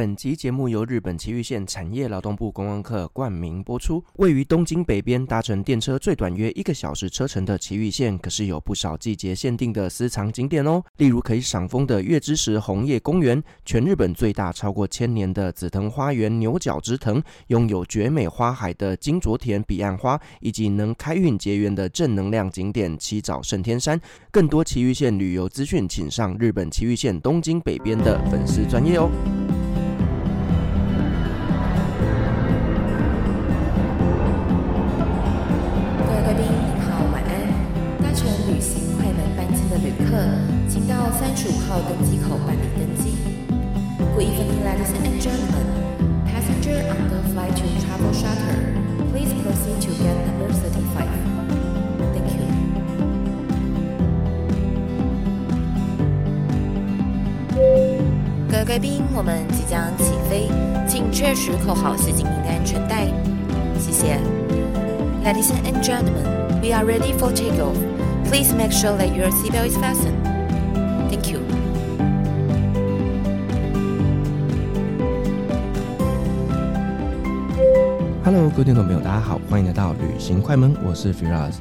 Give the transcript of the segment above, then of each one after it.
本集节目由日本埼玉县产业劳动部观光课冠名播出。位于东京北边，搭乘电车最短约一个小时车程的埼玉县，可是有不少季节限定的私藏景点哦。例如可以赏枫的月之石红叶公园，全日本最大超过千年的紫藤花园牛角之藤，拥有绝美花海的金卓田彼岸花，以及能开运结缘的正能量景点七早圣天山。更多埼玉县旅游资讯，请上日本埼玉县东京北边的粉丝专业哦。各位贵宾，我们即将起飞，请确实扣好系紧您的安全带。谢谢。Ladies and gentlemen, we are ready for takeoff. Please make sure that your seatbelt is fastened. Thank you. Hello，各位听众朋友，大家好，欢迎来到旅行快门，我是 Firas。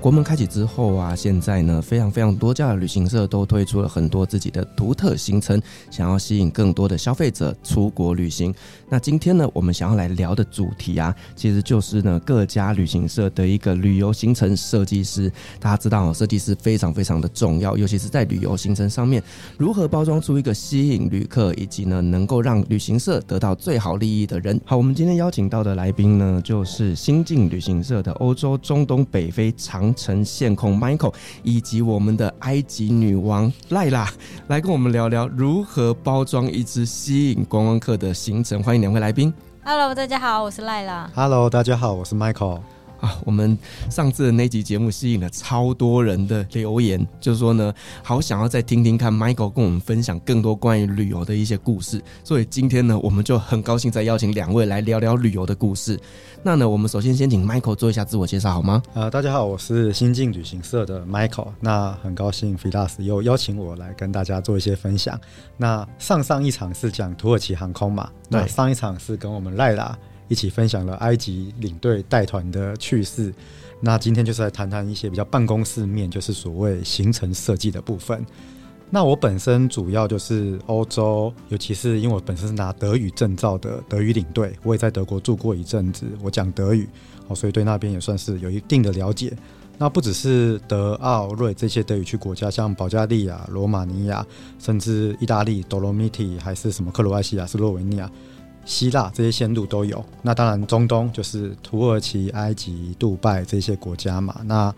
国门开启之后啊，现在呢，非常非常多家的旅行社都推出了很多自己的独特行程，想要吸引更多的消费者出国旅行。那今天呢，我们想要来聊的主题啊，其实就是呢，各家旅行社的一个旅游行程设计师。大家知道哦，设计师非常非常的重要，尤其是在旅游行程上面，如何包装出一个吸引旅客，以及呢，能够让旅行社得到最好利益的人。好，我们今天邀请到的来宾呢，就是新晋旅行社的欧洲、中东、北非长。长程线控 Michael 以及我们的埃及女王赖拉来跟我们聊聊如何包装一支吸引观光客的行程。欢迎两位来宾。Hello，大家好，我是赖拉。Hello，大家好，我是 Michael。啊，我们上次的那集节目吸引了超多人的留言，就是说呢，好想要再听听看 Michael 跟我们分享更多关于旅游的一些故事。所以今天呢，我们就很高兴再邀请两位来聊聊旅游的故事。那呢，我们首先先请 Michael 做一下自我介绍好吗？呃，大家好，我是新晋旅行社的 Michael。那很高兴 f i l a s 又邀请我来跟大家做一些分享。那上上一场是讲土耳其航空嘛？对，那上一场是跟我们赖拉。一起分享了埃及领队带团的趣事，那今天就是来谈谈一些比较办公室面，就是所谓行程设计的部分。那我本身主要就是欧洲，尤其是因为我本身是拿德语证照的德语领队，我也在德国住过一阵子，我讲德语，哦，所以对那边也算是有一定的了解。那不只是德奥瑞这些德语区国家，像保加利亚、罗马尼亚，甚至意大利、多罗米蒂，还是什么克罗埃西亚、斯洛维尼亚。希腊这些线路都有，那当然中东就是土耳其、埃及、杜拜这些国家嘛。那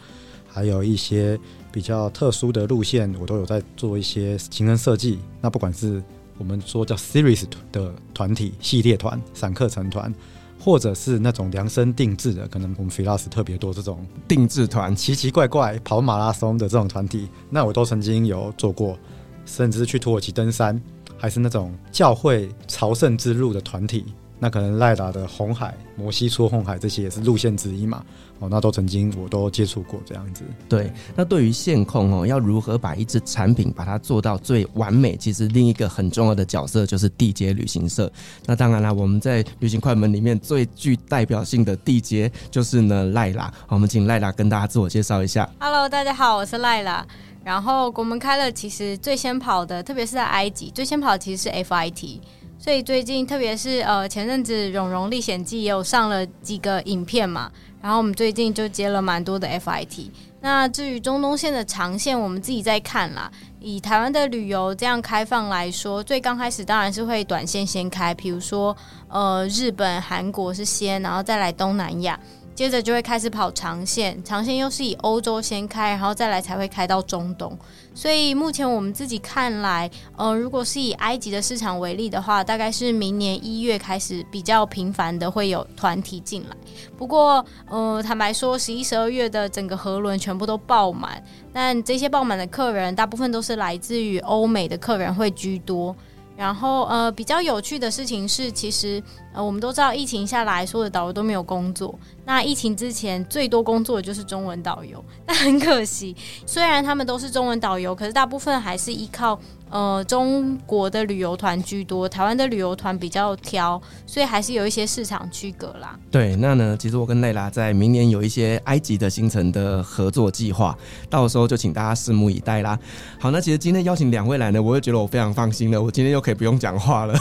还有一些比较特殊的路线，我都有在做一些行程设计。那不管是我们说叫 series 的团体、系列团、散客成团，或者是那种量身定制的，可能我们 Firas 特别多这种定制团，奇奇怪怪跑马拉松的这种团体，那我都曾经有做过，甚至去土耳其登山。还是那种教会朝圣之路的团体，那可能赖达的红海、摩西出红海这些也是路线之一嘛。哦，那都曾经我都接触过这样子。对，那对于线控哦，要如何把一支产品把它做到最完美？其实另一个很重要的角色就是地接旅行社。那当然啦，我们在旅行快门里面最具代表性的地接就是呢赖拉。我们请赖拉跟大家自我介绍一下。Hello，大家好，我是赖拉。然后我们开了，其实最先跑的，特别是在埃及，最先跑的其实是 FIT。所以最近，特别是呃前阵子《蓉蓉历险记》也有上了几个影片嘛，然后我们最近就接了蛮多的 FIT。那至于中东线的长线，我们自己在看啦。以台湾的旅游这样开放来说，最刚开始当然是会短线先开，比如说呃日本、韩国是先，然后再来东南亚。接着就会开始跑长线，长线又是以欧洲先开，然后再来才会开到中东。所以目前我们自己看来，呃，如果是以埃及的市场为例的话，大概是明年一月开始比较频繁的会有团体进来。不过，呃，坦白说，十一、十二月的整个河轮全部都爆满，但这些爆满的客人大部分都是来自于欧美的客人会居多。然后呃，比较有趣的事情是，其实呃，我们都知道疫情下来，所有的导游都没有工作。那疫情之前最多工作的就是中文导游，但很可惜，虽然他们都是中文导游，可是大部分还是依靠呃，中国的旅游团居多，台湾的旅游团比较挑，所以还是有一些市场区隔啦。对，那呢，其实我跟蕾拉在明年有一些埃及的行程的合作计划，到时候就请大家拭目以待啦。好，那其实今天邀请两位来呢，我也觉得我非常放心了，我今天又可以不用讲话了。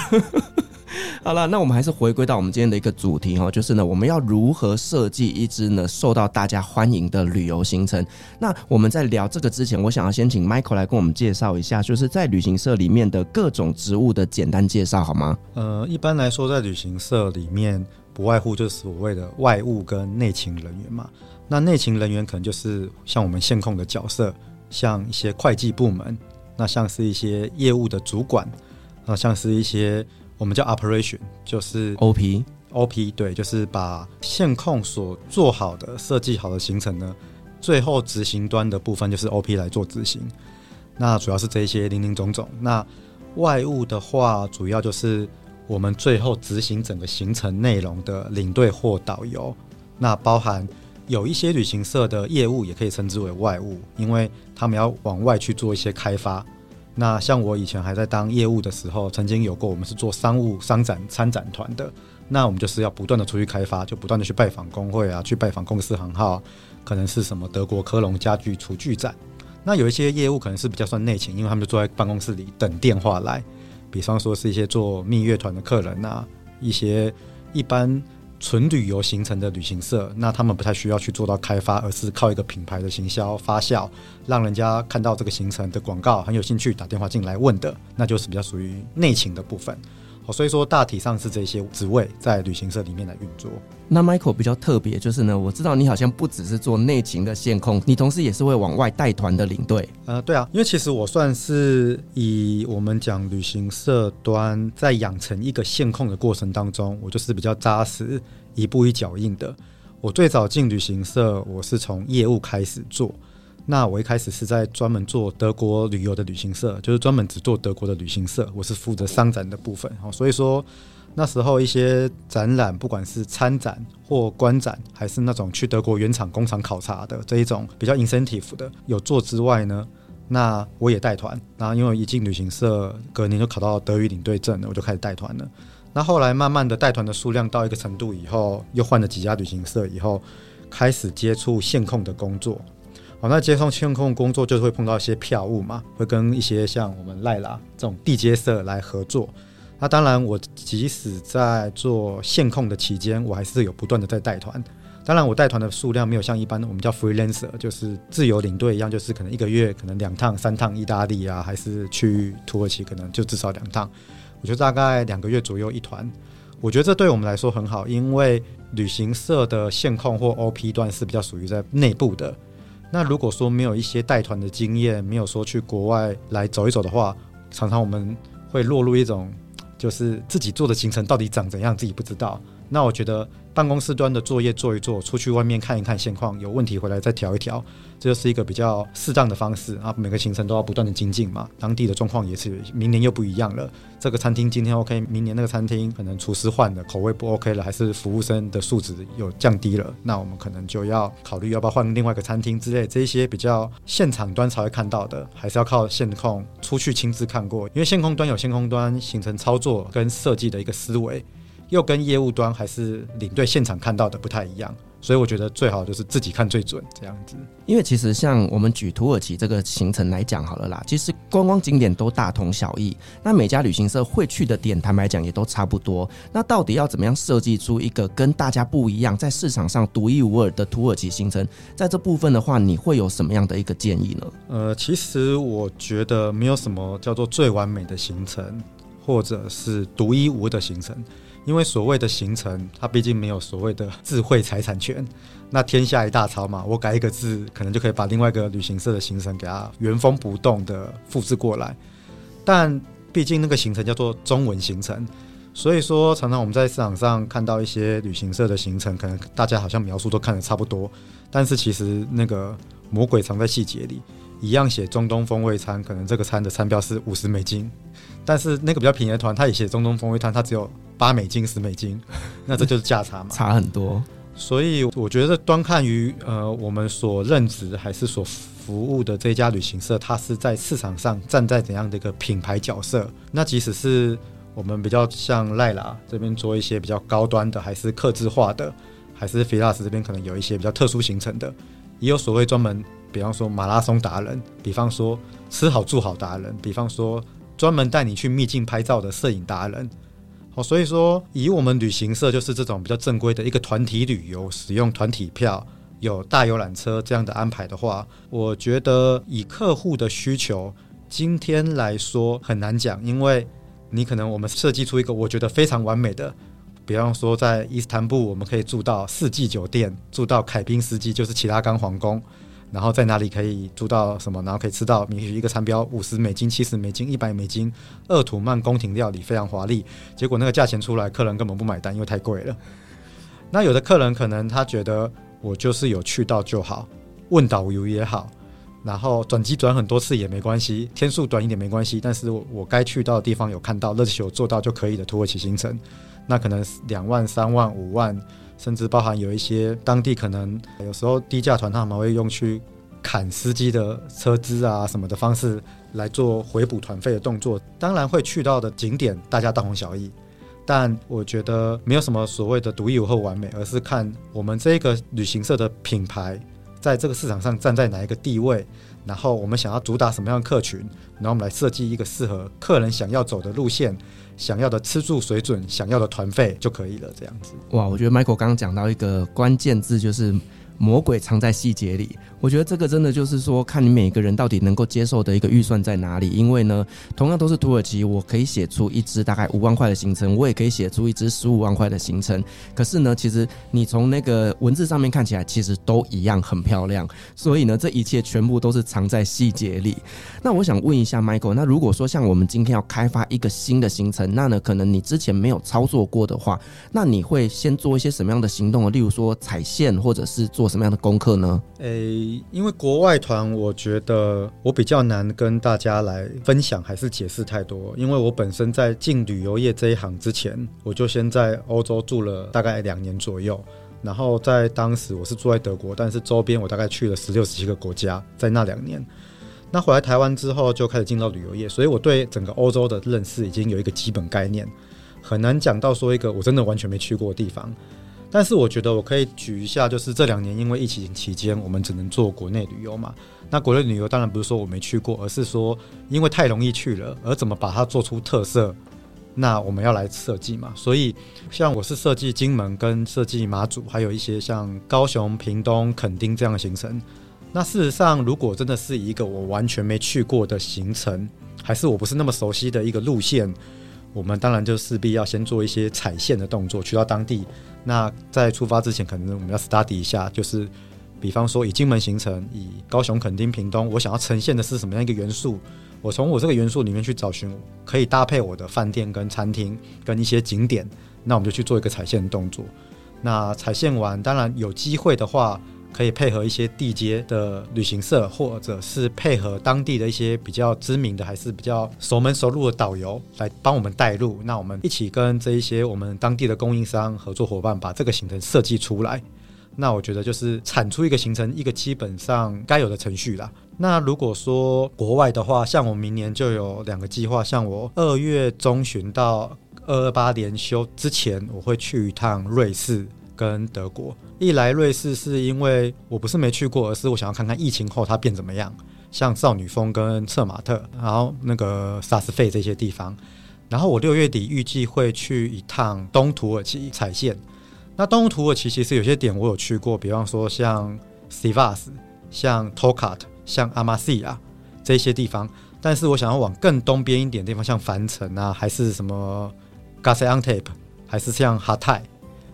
好了，那我们还是回归到我们今天的一个主题哈，就是呢，我们要如何设计一支呢受到大家欢迎的旅游行程？那我们在聊这个之前，我想要先请 Michael 来跟我们介绍一下，就是在旅行社里面的各种职务的简单介绍，好吗？呃，一般来说，在旅行社里面，不外乎就是所谓的外务跟内勤人员嘛。那内勤人员可能就是像我们线控的角色，像一些会计部门，那像是一些业务的主管，那像是一些。我们叫 operation，就是 OP，OP 对，就是把线控所做好的、设计好的行程呢，最后执行端的部分就是 OP 来做执行。那主要是这些零零总总。那外务的话，主要就是我们最后执行整个行程内容的领队或导游。那包含有一些旅行社的业务也可以称之为外务，因为他们要往外去做一些开发。那像我以前还在当业务的时候，曾经有过我们是做商务商展参展团的，那我们就是要不断的出去开发，就不断的去拜访工会啊，去拜访公司行号，可能是什么德国科隆家具厨具展。那有一些业务可能是比较算内勤，因为他们就坐在办公室里等电话来，比方说是一些做蜜月团的客人啊，一些一般。纯旅游形成的旅行社，那他们不太需要去做到开发，而是靠一个品牌的行销发酵，让人家看到这个行程的广告很有兴趣，打电话进来问的，那就是比较属于内勤的部分。好所以说大体上是这些职位在旅行社里面来运作。那 Michael 比较特别，就是呢，我知道你好像不只是做内勤的线控，你同时也是会往外带团的领队。呃，对啊，因为其实我算是以我们讲旅行社端在养成一个线控的过程当中，我就是比较扎实、一步一脚印的。我最早进旅行社，我是从业务开始做。那我一开始是在专门做德国旅游的旅行社，就是专门只做德国的旅行社，我是负责商展的部分。好，所以说那时候一些展览，不管是参展或观展，还是那种去德国原厂工厂考察的这一种比较 incentive 的有做之外呢，那我也带团。然后因为一进旅行社，隔年就考到德语领队证了，我就开始带团了。那后来慢慢的带团的数量到一个程度以后，又换了几家旅行社以后，开始接触线控的工作。好，那接送线控工作就是会碰到一些票务嘛，会跟一些像我们赖拉这种地接社来合作。那当然，我即使在做线控的期间，我还是有不断的在带团。当然，我带团的数量没有像一般我们叫 freelancer，就是自由领队一样，就是可能一个月可能两趟、三趟意大利啊，还是去土耳其，可能就至少两趟。我觉得大概两个月左右一团。我觉得这对我们来说很好，因为旅行社的线控或 OP 段是比较属于在内部的。那如果说没有一些带团的经验，没有说去国外来走一走的话，常常我们会落入一种，就是自己做的行程到底长怎样，自己不知道。那我觉得办公室端的作业做一做，出去外面看一看现况，有问题回来再调一调，这就是一个比较适当的方式啊。每个行程都要不断的精进嘛，当地的状况也是明年又不一样了。这个餐厅今天 OK，明年那个餐厅可能厨师换了，口味不 OK 了，还是服务生的素质有降低了，那我们可能就要考虑要不要换另外一个餐厅之类。这一些比较现场端才会看到的，还是要靠线控出去亲自看过，因为线控端有线控端行程操作跟设计的一个思维。又跟业务端还是领队现场看到的不太一样，所以我觉得最好就是自己看最准这样子。因为其实像我们举土耳其这个行程来讲好了啦，其实观光景点都大同小异，那每家旅行社会去的点，坦白讲也都差不多。那到底要怎么样设计出一个跟大家不一样，在市场上独一无二的土耳其行程？在这部分的话，你会有什么样的一个建议呢？呃，其实我觉得没有什么叫做最完美的行程，或者是独一无二的行程。因为所谓的行程，它毕竟没有所谓的智慧财产权。那天下一大抄嘛，我改一个字，可能就可以把另外一个旅行社的行程给它原封不动的复制过来。但毕竟那个行程叫做中文行程，所以说常常我们在市场上看到一些旅行社的行程，可能大家好像描述都看得差不多，但是其实那个魔鬼藏在细节里。一样写中东风味餐，可能这个餐的餐标是五十美金，但是那个比较便宜的团，他也写中东风味团，它只有八美金、十美金，那这就是价差嘛，差很多。所以我觉得端看于呃我们所任职还是所服务的这家旅行社，它是在市场上站在怎样的一个品牌角色？那即使是我们比较像赖拉这边做一些比较高端的，还是客制化的，还是 Firas 这边可能有一些比较特殊行程的，也有所谓专门，比方说马拉松达人，比方说吃好住好达人，比方说专门带你去秘境拍照的摄影达人。好所以说，以我们旅行社就是这种比较正规的一个团体旅游，使用团体票，有大游览车这样的安排的话，我觉得以客户的需求，今天来说很难讲，因为你可能我们设计出一个我觉得非常完美的，比方说在伊斯坦布，我们可以住到四季酒店，住到凯宾斯基，就是齐拉冈皇宫。然后在哪里可以住到什么？然后可以吃到，你一个餐标五十美金、七十美金、一百美金，鄂图曼宫廷料理非常华丽。结果那个价钱出来，客人根本不买单，因为太贵了。那有的客人可能他觉得我就是有去到就好，问导游也好，然后转机转很多次也没关系，天数短一点没关系，但是我该去到的地方有看到，热气球做到就可以的土耳其行程，那可能两万、三万、五万。甚至包含有一些当地可能有时候低价团，他们会用去砍司机的车资啊什么的方式来做回补团费的动作。当然会去到的景点大家大同小异，但我觉得没有什么所谓的独一无二完美，而是看我们这个旅行社的品牌在这个市场上站在哪一个地位，然后我们想要主打什么样的客群，然后我们来设计一个适合客人想要走的路线。想要的吃住水准，想要的团费就可以了，这样子。哇，我觉得 Michael 刚刚讲到一个关键字，就是。魔鬼藏在细节里，我觉得这个真的就是说，看你每个人到底能够接受的一个预算在哪里。因为呢，同样都是土耳其，我可以写出一支大概五万块的行程，我也可以写出一支十五万块的行程。可是呢，其实你从那个文字上面看起来，其实都一样很漂亮。所以呢，这一切全部都是藏在细节里。那我想问一下 Michael，那如果说像我们今天要开发一个新的行程，那呢，可能你之前没有操作过的话，那你会先做一些什么样的行动呢？例如说踩线，或者是做。什么样的功课呢？诶、因为国外团，我觉得我比较难跟大家来分享，还是解释太多。因为我本身在进旅游业这一行之前，我就先在欧洲住了大概两年左右。然后在当时我是住在德国，但是周边我大概去了十六、十七个国家，在那两年。那回来台湾之后，就开始进到旅游业，所以我对整个欧洲的认识已经有一个基本概念，很难讲到说一个我真的完全没去过的地方。但是我觉得我可以举一下，就是这两年因为疫情期间，我们只能做国内旅游嘛。那国内旅游当然不是说我没去过，而是说因为太容易去了，而怎么把它做出特色，那我们要来设计嘛。所以像我是设计金门跟设计马祖，还有一些像高雄、屏东、垦丁这样的行程。那事实上，如果真的是一个我完全没去过的行程，还是我不是那么熟悉的一个路线，我们当然就势必要先做一些踩线的动作，去到当地。那在出发之前，可能我们要 study 一下，就是比方说以金门行程，以高雄、垦丁、屏东，我想要呈现的是什么样一个元素？我从我这个元素里面去找寻可以搭配我的饭店跟餐厅跟一些景点，那我们就去做一个踩线的动作。那踩线完，当然有机会的话。可以配合一些地接的旅行社，或者是配合当地的一些比较知名的，还是比较熟门熟路的导游来帮我们带路。那我们一起跟这一些我们当地的供应商合作伙伴，把这个行程设计出来。那我觉得就是产出一个行程，一个基本上该有的程序啦。那如果说国外的话，像我明年就有两个计划，像我二月中旬到二二八连休之前，我会去一趟瑞士。跟德国，一来瑞士是因为我不是没去过，而是我想要看看疫情后它变怎么样，像少女峰跟策马特，然后那个萨斯费这些地方。然后我六月底预计会去一趟东土耳其踩线。那东土耳其其实有些点我有去过，比方说像 Sivas、像 Tokat、像阿玛西亚这些地方，但是我想要往更东边一点地方，像凡城啊，还是什么 Gaziantep，还是像哈泰。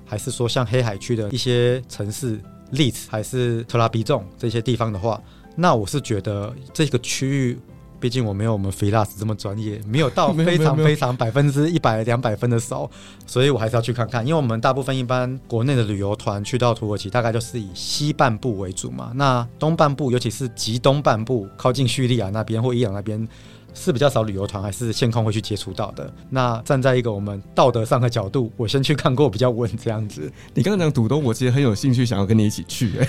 还是说像黑海区的一些城市，利兹还是特拉比重这些地方的话，那我是觉得这个区域，毕竟我没有我们 Firas 这么专业，没有到非常非常百分之一百两百分的熟，所以我还是要去看看。因为我们大部分一般国内的旅游团去到土耳其，大概就是以西半部为主嘛。那东半部，尤其是极东半部，靠近叙利亚那边或伊朗那边，是比较少旅游团还是线控会去接触到的。那站在一个我们道德上的角度，我先去看过比较稳这样子。你刚刚讲土东，我其实很有兴趣，想要跟你一起去。哎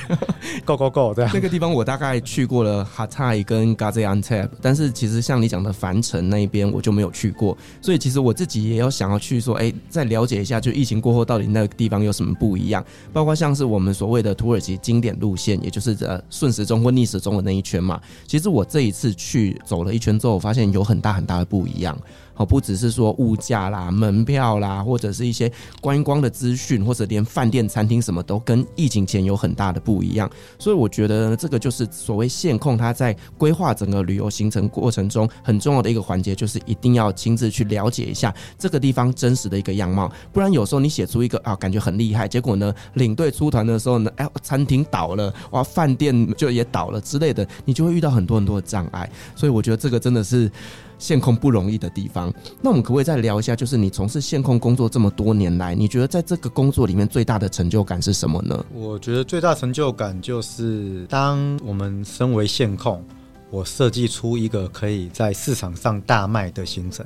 ，Go Go Go！这样那个地方我大概去过了哈泰跟 Gaziantep，但是其实像你讲的凡城那一边我就没有去过，所以其实我自己也有想要去说，哎，再了解一下，就疫情过后到底那个地方有什么不一样，包括像是我们所谓的土耳其经典路线，也就是呃顺时钟或逆时钟的那一圈嘛。其实我这一次去走了一圈之后，我发现现有很大很大的不一样。哦，不只是说物价啦、门票啦，或者是一些观光的资讯，或者连饭店、餐厅什么都跟疫情前有很大的不一样。所以我觉得这个就是所谓线控，它在规划整个旅游行程过程中很重要的一个环节，就是一定要亲自去了解一下这个地方真实的一个样貌。不然有时候你写出一个啊，感觉很厉害，结果呢，领队出团的时候呢，哎，餐厅倒了，哇，饭店就也倒了之类的，你就会遇到很多很多的障碍。所以我觉得这个真的是。线控不容易的地方，那我们可不可以再聊一下？就是你从事线控工作这么多年来，你觉得在这个工作里面最大的成就感是什么呢？我觉得最大成就感就是，当我们身为线控，我设计出一个可以在市场上大卖的行程。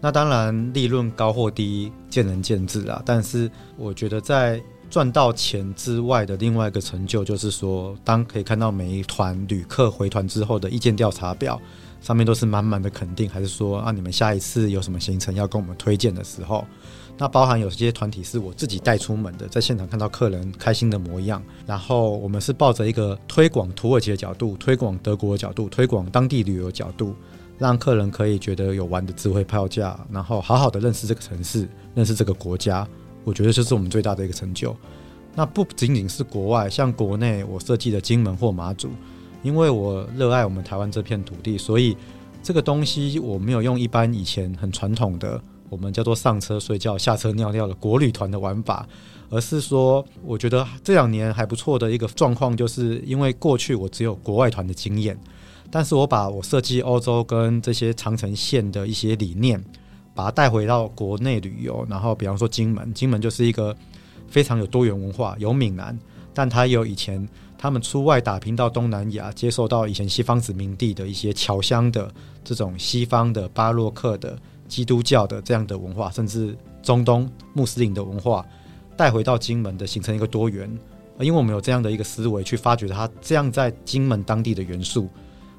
那当然利润高或低见仁见智啊，但是我觉得在赚到钱之外的另外一个成就，就是说，当可以看到每一团旅客回团之后的意见调查表。上面都是满满的肯定，还是说啊，你们下一次有什么行程要跟我们推荐的时候，那包含有些团体是我自己带出门的，在现场看到客人开心的模样，然后我们是抱着一个推广土耳其的角度，推广德国的角度，推广当地旅游角度，让客人可以觉得有玩的智慧票价，然后好好的认识这个城市，认识这个国家，我觉得这是我们最大的一个成就。那不仅仅是国外，像国内我设计的金门或马祖。因为我热爱我们台湾这片土地，所以这个东西我没有用一般以前很传统的我们叫做上车睡觉、下车尿尿的国旅团的玩法，而是说，我觉得这两年还不错的一个状况，就是因为过去我只有国外团的经验，但是我把我设计欧洲跟这些长城线的一些理念，把它带回到国内旅游，然后比方说金门，金门就是一个非常有多元文化，有闽南，但它有以前。他们出外打拼到东南亚，接受到以前西方殖民地的一些侨乡的这种西方的巴洛克的基督教的这样的文化，甚至中东穆斯林的文化带回到金门的，形成一个多元。因为我们有这样的一个思维去发掘它这样在金门当地的元素，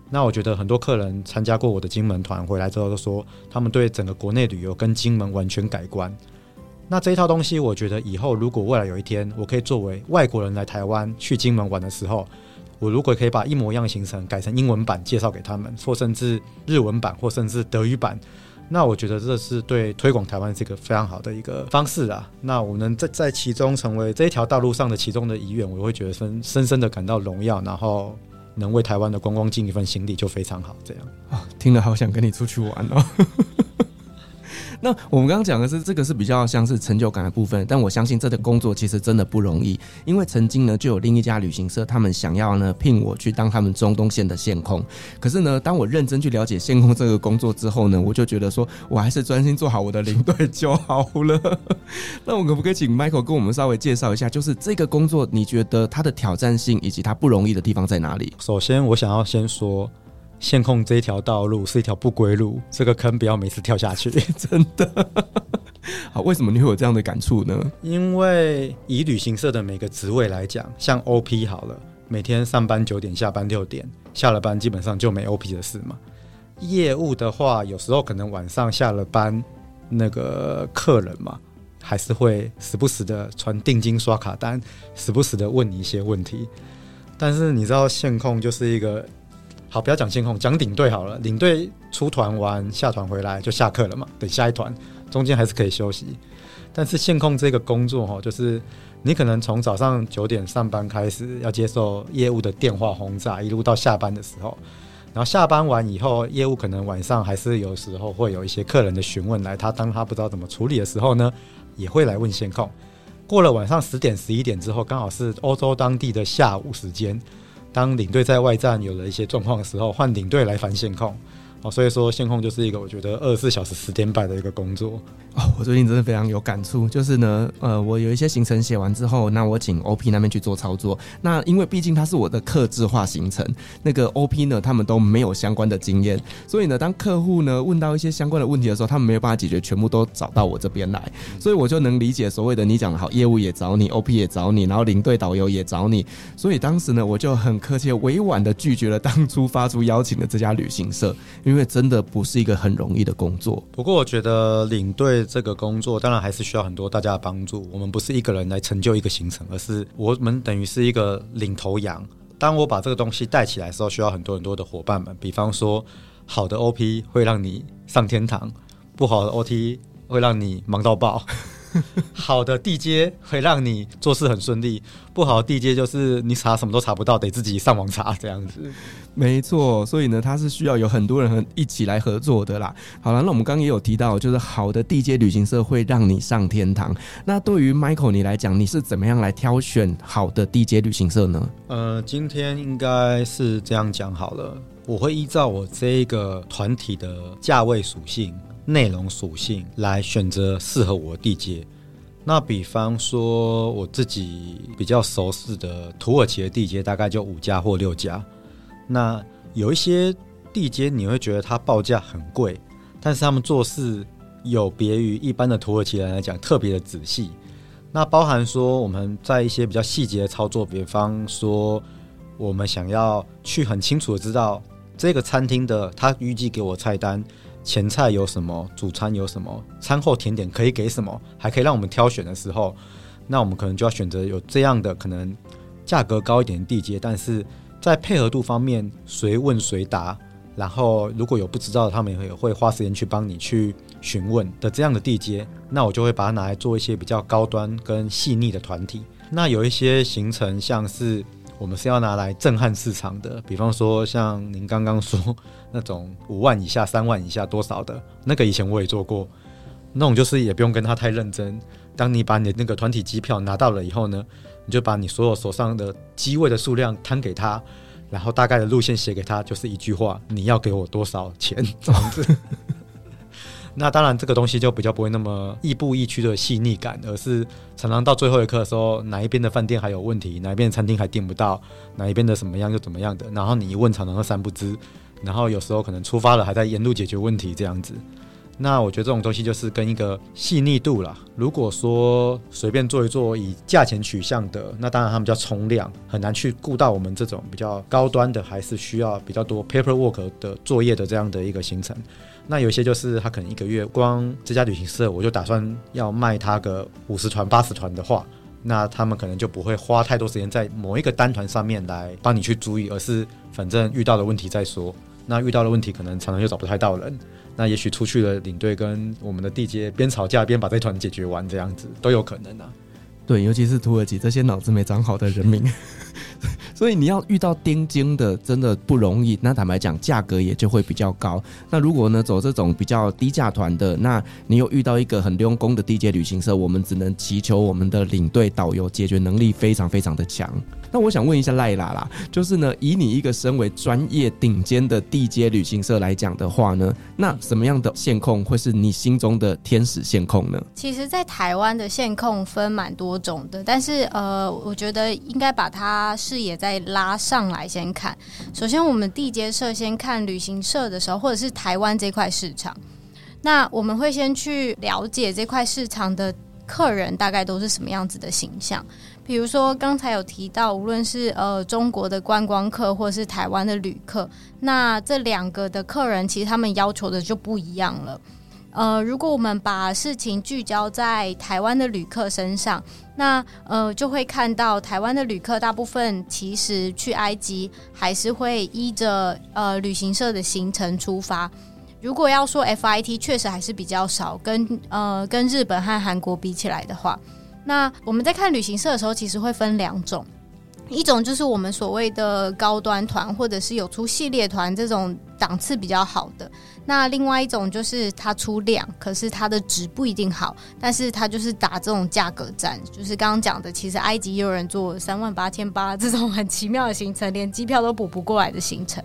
那我觉得很多客人参加过我的金门团回来之后都说，他们对整个国内旅游跟金门完全改观。那这一套东西，我觉得以后如果未来有一天，我可以作为外国人来台湾去金门玩的时候，我如果可以把一模一样的行程改成英文版介绍给他们，或甚至日文版，或甚至德语版，那我觉得这是对推广台湾这个非常好的一个方式啊。那我能在在其中成为这一条道路上的其中的一员，我会觉得深深深的感到荣耀，然后能为台湾的观光尽一份心力，就非常好。这样啊，听了好想跟你出去玩哦。那我们刚刚讲的是这个是比较像是成就感的部分，但我相信这个工作其实真的不容易，因为曾经呢就有另一家旅行社，他们想要呢聘我去当他们中东线的线控，可是呢当我认真去了解线控这个工作之后呢，我就觉得说我还是专心做好我的领队就好了。那我可不可以请 Michael 跟我们稍微介绍一下，就是这个工作你觉得它的挑战性以及它不容易的地方在哪里？首先，我想要先说。线控这一条道路是一条不归路，这个坑不要每次跳下去，真的。好，为什么你会有这样的感触呢？因为以旅行社的每个职位来讲，像 OP 好了，每天上班九点，下班六点，下了班基本上就没 OP 的事嘛。业务的话，有时候可能晚上下了班，那个客人嘛，还是会时不时的传定金刷卡单，时不时的问你一些问题。但是你知道，线控就是一个。好，不要讲线控，讲领队好了。领队出团完，下团回来就下课了嘛，等下一团，中间还是可以休息。但是线控这个工作哈，就是你可能从早上九点上班开始，要接受业务的电话轰炸，一路到下班的时候，然后下班完以后，业务可能晚上还是有时候会有一些客人的询问来，他当他不知道怎么处理的时候呢，也会来问线控。过了晚上十点十一点之后，刚好是欧洲当地的下午时间。当领队在外站有了一些状况的时候，换领队来烦线控。哦，所以说线控就是一个我觉得二十四小时十点百的一个工作哦。我最近真的非常有感触，就是呢，呃，我有一些行程写完之后，那我请 OP 那边去做操作。那因为毕竟它是我的客制化行程，那个 OP 呢，他们都没有相关的经验，所以呢，当客户呢问到一些相关的问题的时候，他们没有办法解决，全部都找到我这边来，所以我就能理解所谓的你讲的好，业务也找你，OP 也找你，然后领队导游也找你。所以当时呢，我就很客气、委婉的拒绝了当初发出邀请的这家旅行社。因为真的不是一个很容易的工作。不过，我觉得领队这个工作当然还是需要很多大家的帮助。我们不是一个人来成就一个行程，而是我们等于是一个领头羊。当我把这个东西带起来的时候，需要很多很多的伙伴们。比方说，好的 OP 会让你上天堂，不好的 OT 会让你忙到爆。好的地接会让你做事很顺利，不好的地接就是你查什么都查不到，得自己上网查这样子。没错，所以呢，它是需要有很多人一起来合作的啦。好了，那我们刚刚也有提到，就是好的地接旅行社会让你上天堂。那对于 Michael 你来讲，你是怎么样来挑选好的地接旅行社呢？呃，今天应该是这样讲好了，我会依照我这一个团体的价位属性。内容属性来选择适合我的地接。那比方说，我自己比较熟悉的土耳其的地接，大概就五家或六家。那有一些地接，你会觉得它报价很贵，但是他们做事有别于一般的土耳其人来讲，特别的仔细。那包含说，我们在一些比较细节的操作，比方说，我们想要去很清楚的知道这个餐厅的他预计给我菜单。前菜有什么？主餐有什么？餐后甜点可以给什么？还可以让我们挑选的时候，那我们可能就要选择有这样的可能价格高一点的地接，但是在配合度方面随问随答，然后如果有不知道的，他们也会花时间去帮你去询问的这样的地接，那我就会把它拿来做一些比较高端跟细腻的团体。那有一些行程像是。我们是要拿来震撼市场的，比方说像您刚刚说那种五万以下、三万以下多少的那个，以前我也做过。那种就是也不用跟他太认真。当你把你的那个团体机票拿到了以后呢，你就把你所有手上的机位的数量摊给他，然后大概的路线写给他，就是一句话：你要给我多少钱？这样子。那当然，这个东西就比较不会那么亦步亦趋的细腻感，而是常常到最后一刻的时候，哪一边的饭店还有问题，哪一边的餐厅还订不到，哪一边的什么样又怎么样的，然后你一问，常常都三不知，然后有时候可能出发了，还在沿路解决问题这样子。那我觉得这种东西就是跟一个细腻度啦。如果说随便做一做以价钱取向的，那当然他们叫冲量，很难去顾到我们这种比较高端的，还是需要比较多 paperwork 的作业的这样的一个行程。那有些就是他可能一个月光这家旅行社，我就打算要卖他个五十团八十团的话，那他们可能就不会花太多时间在某一个单团上面来帮你去注意，而是反正遇到的问题再说。那遇到的问题可能常常又找不太到人，那也许出去了领队跟我们的地接边吵架边把这团解决完，这样子都有可能啊。对，尤其是土耳其这些脑子没长好的人民。所以你要遇到丁晶的，真的不容易。那坦白讲，价格也就会比较高。那如果呢，走这种比较低价团的，那你又遇到一个很用功的地接旅行社，我们只能祈求我们的领队导游解决能力非常非常的强。那我想问一下赖拉啦，就是呢，以你一个身为专业顶尖的地接旅行社来讲的话呢，那什么样的线控会是你心中的天使线控呢？其实，在台湾的线控分蛮多种的，但是呃，我觉得应该把它视野再拉上来先看。首先，我们地接社先看旅行社的时候，或者是台湾这块市场，那我们会先去了解这块市场的客人大概都是什么样子的形象。比如说，刚才有提到，无论是呃中国的观光客，或是台湾的旅客，那这两个的客人其实他们要求的就不一样了。呃，如果我们把事情聚焦在台湾的旅客身上，那呃就会看到台湾的旅客大部分其实去埃及还是会依着呃旅行社的行程出发。如果要说 FIT，确实还是比较少，跟呃跟日本和韩国比起来的话。那我们在看旅行社的时候，其实会分两种，一种就是我们所谓的高端团，或者是有出系列团这种档次比较好的。那另外一种就是它出量，可是它的值不一定好，但是它就是打这种价格战。就是刚刚讲的，其实埃及也有人做三万八千八这种很奇妙的行程，连机票都补不过来的行程。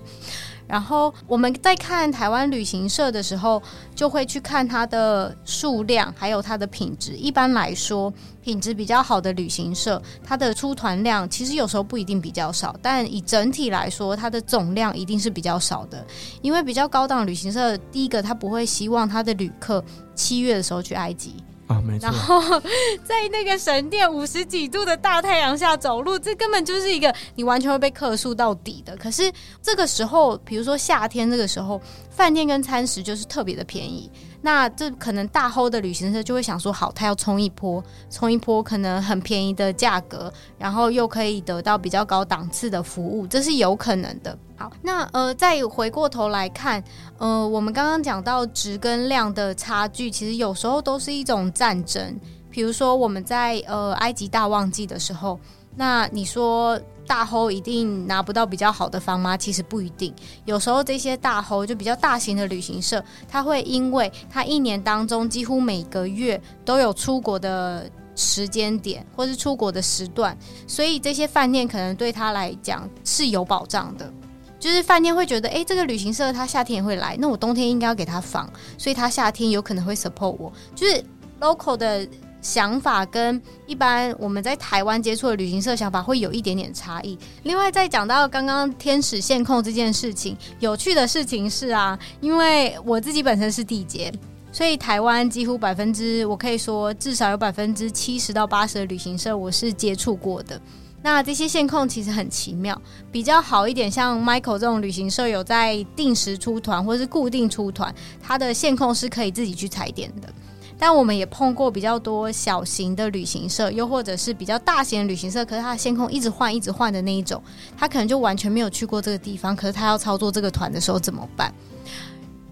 然后我们在看台湾旅行社的时候，就会去看它的数量，还有它的品质。一般来说，品质比较好的旅行社，它的出团量其实有时候不一定比较少，但以整体来说，它的总量一定是比较少的。因为比较高档旅行社，第一个他不会希望他的旅客七月的时候去埃及。啊，没错。然后在那个神殿五十几度的大太阳下走路，这根本就是一个你完全会被客诉到底的。可是这个时候，比如说夏天这个时候，饭店跟餐食就是特别的便宜。那这可能大齁的旅行社就会想说，好，他要冲一波，冲一波可能很便宜的价格，然后又可以得到比较高档次的服务，这是有可能的。好，那呃，再回过头来看，呃，我们刚刚讲到值跟量的差距，其实有时候都是一种战争。比如说我们在呃埃及大旺季的时候，那你说大齁一定拿不到比较好的房吗？其实不一定。有时候这些大齁就比较大型的旅行社，他会因为他一年当中几乎每个月都有出国的时间点，或是出国的时段，所以这些饭店可能对他来讲是有保障的。就是饭店会觉得，哎，这个旅行社他夏天也会来，那我冬天应该要给他房，所以他夏天有可能会 support 我。就是 local 的想法跟一般我们在台湾接触的旅行社想法会有一点点差异。另外，再讲到刚刚天使线控这件事情，有趣的事情是啊，因为我自己本身是地接，所以台湾几乎百分之，我可以说至少有百分之七十到八十的旅行社我是接触过的。那这些线控其实很奇妙，比较好一点，像 Michael 这种旅行社有在定时出团或是固定出团，它的线控是可以自己去踩点的。但我们也碰过比较多小型的旅行社，又或者是比较大型的旅行社，可是它的线控一直换一直换的那一种，他可能就完全没有去过这个地方，可是他要操作这个团的时候怎么办？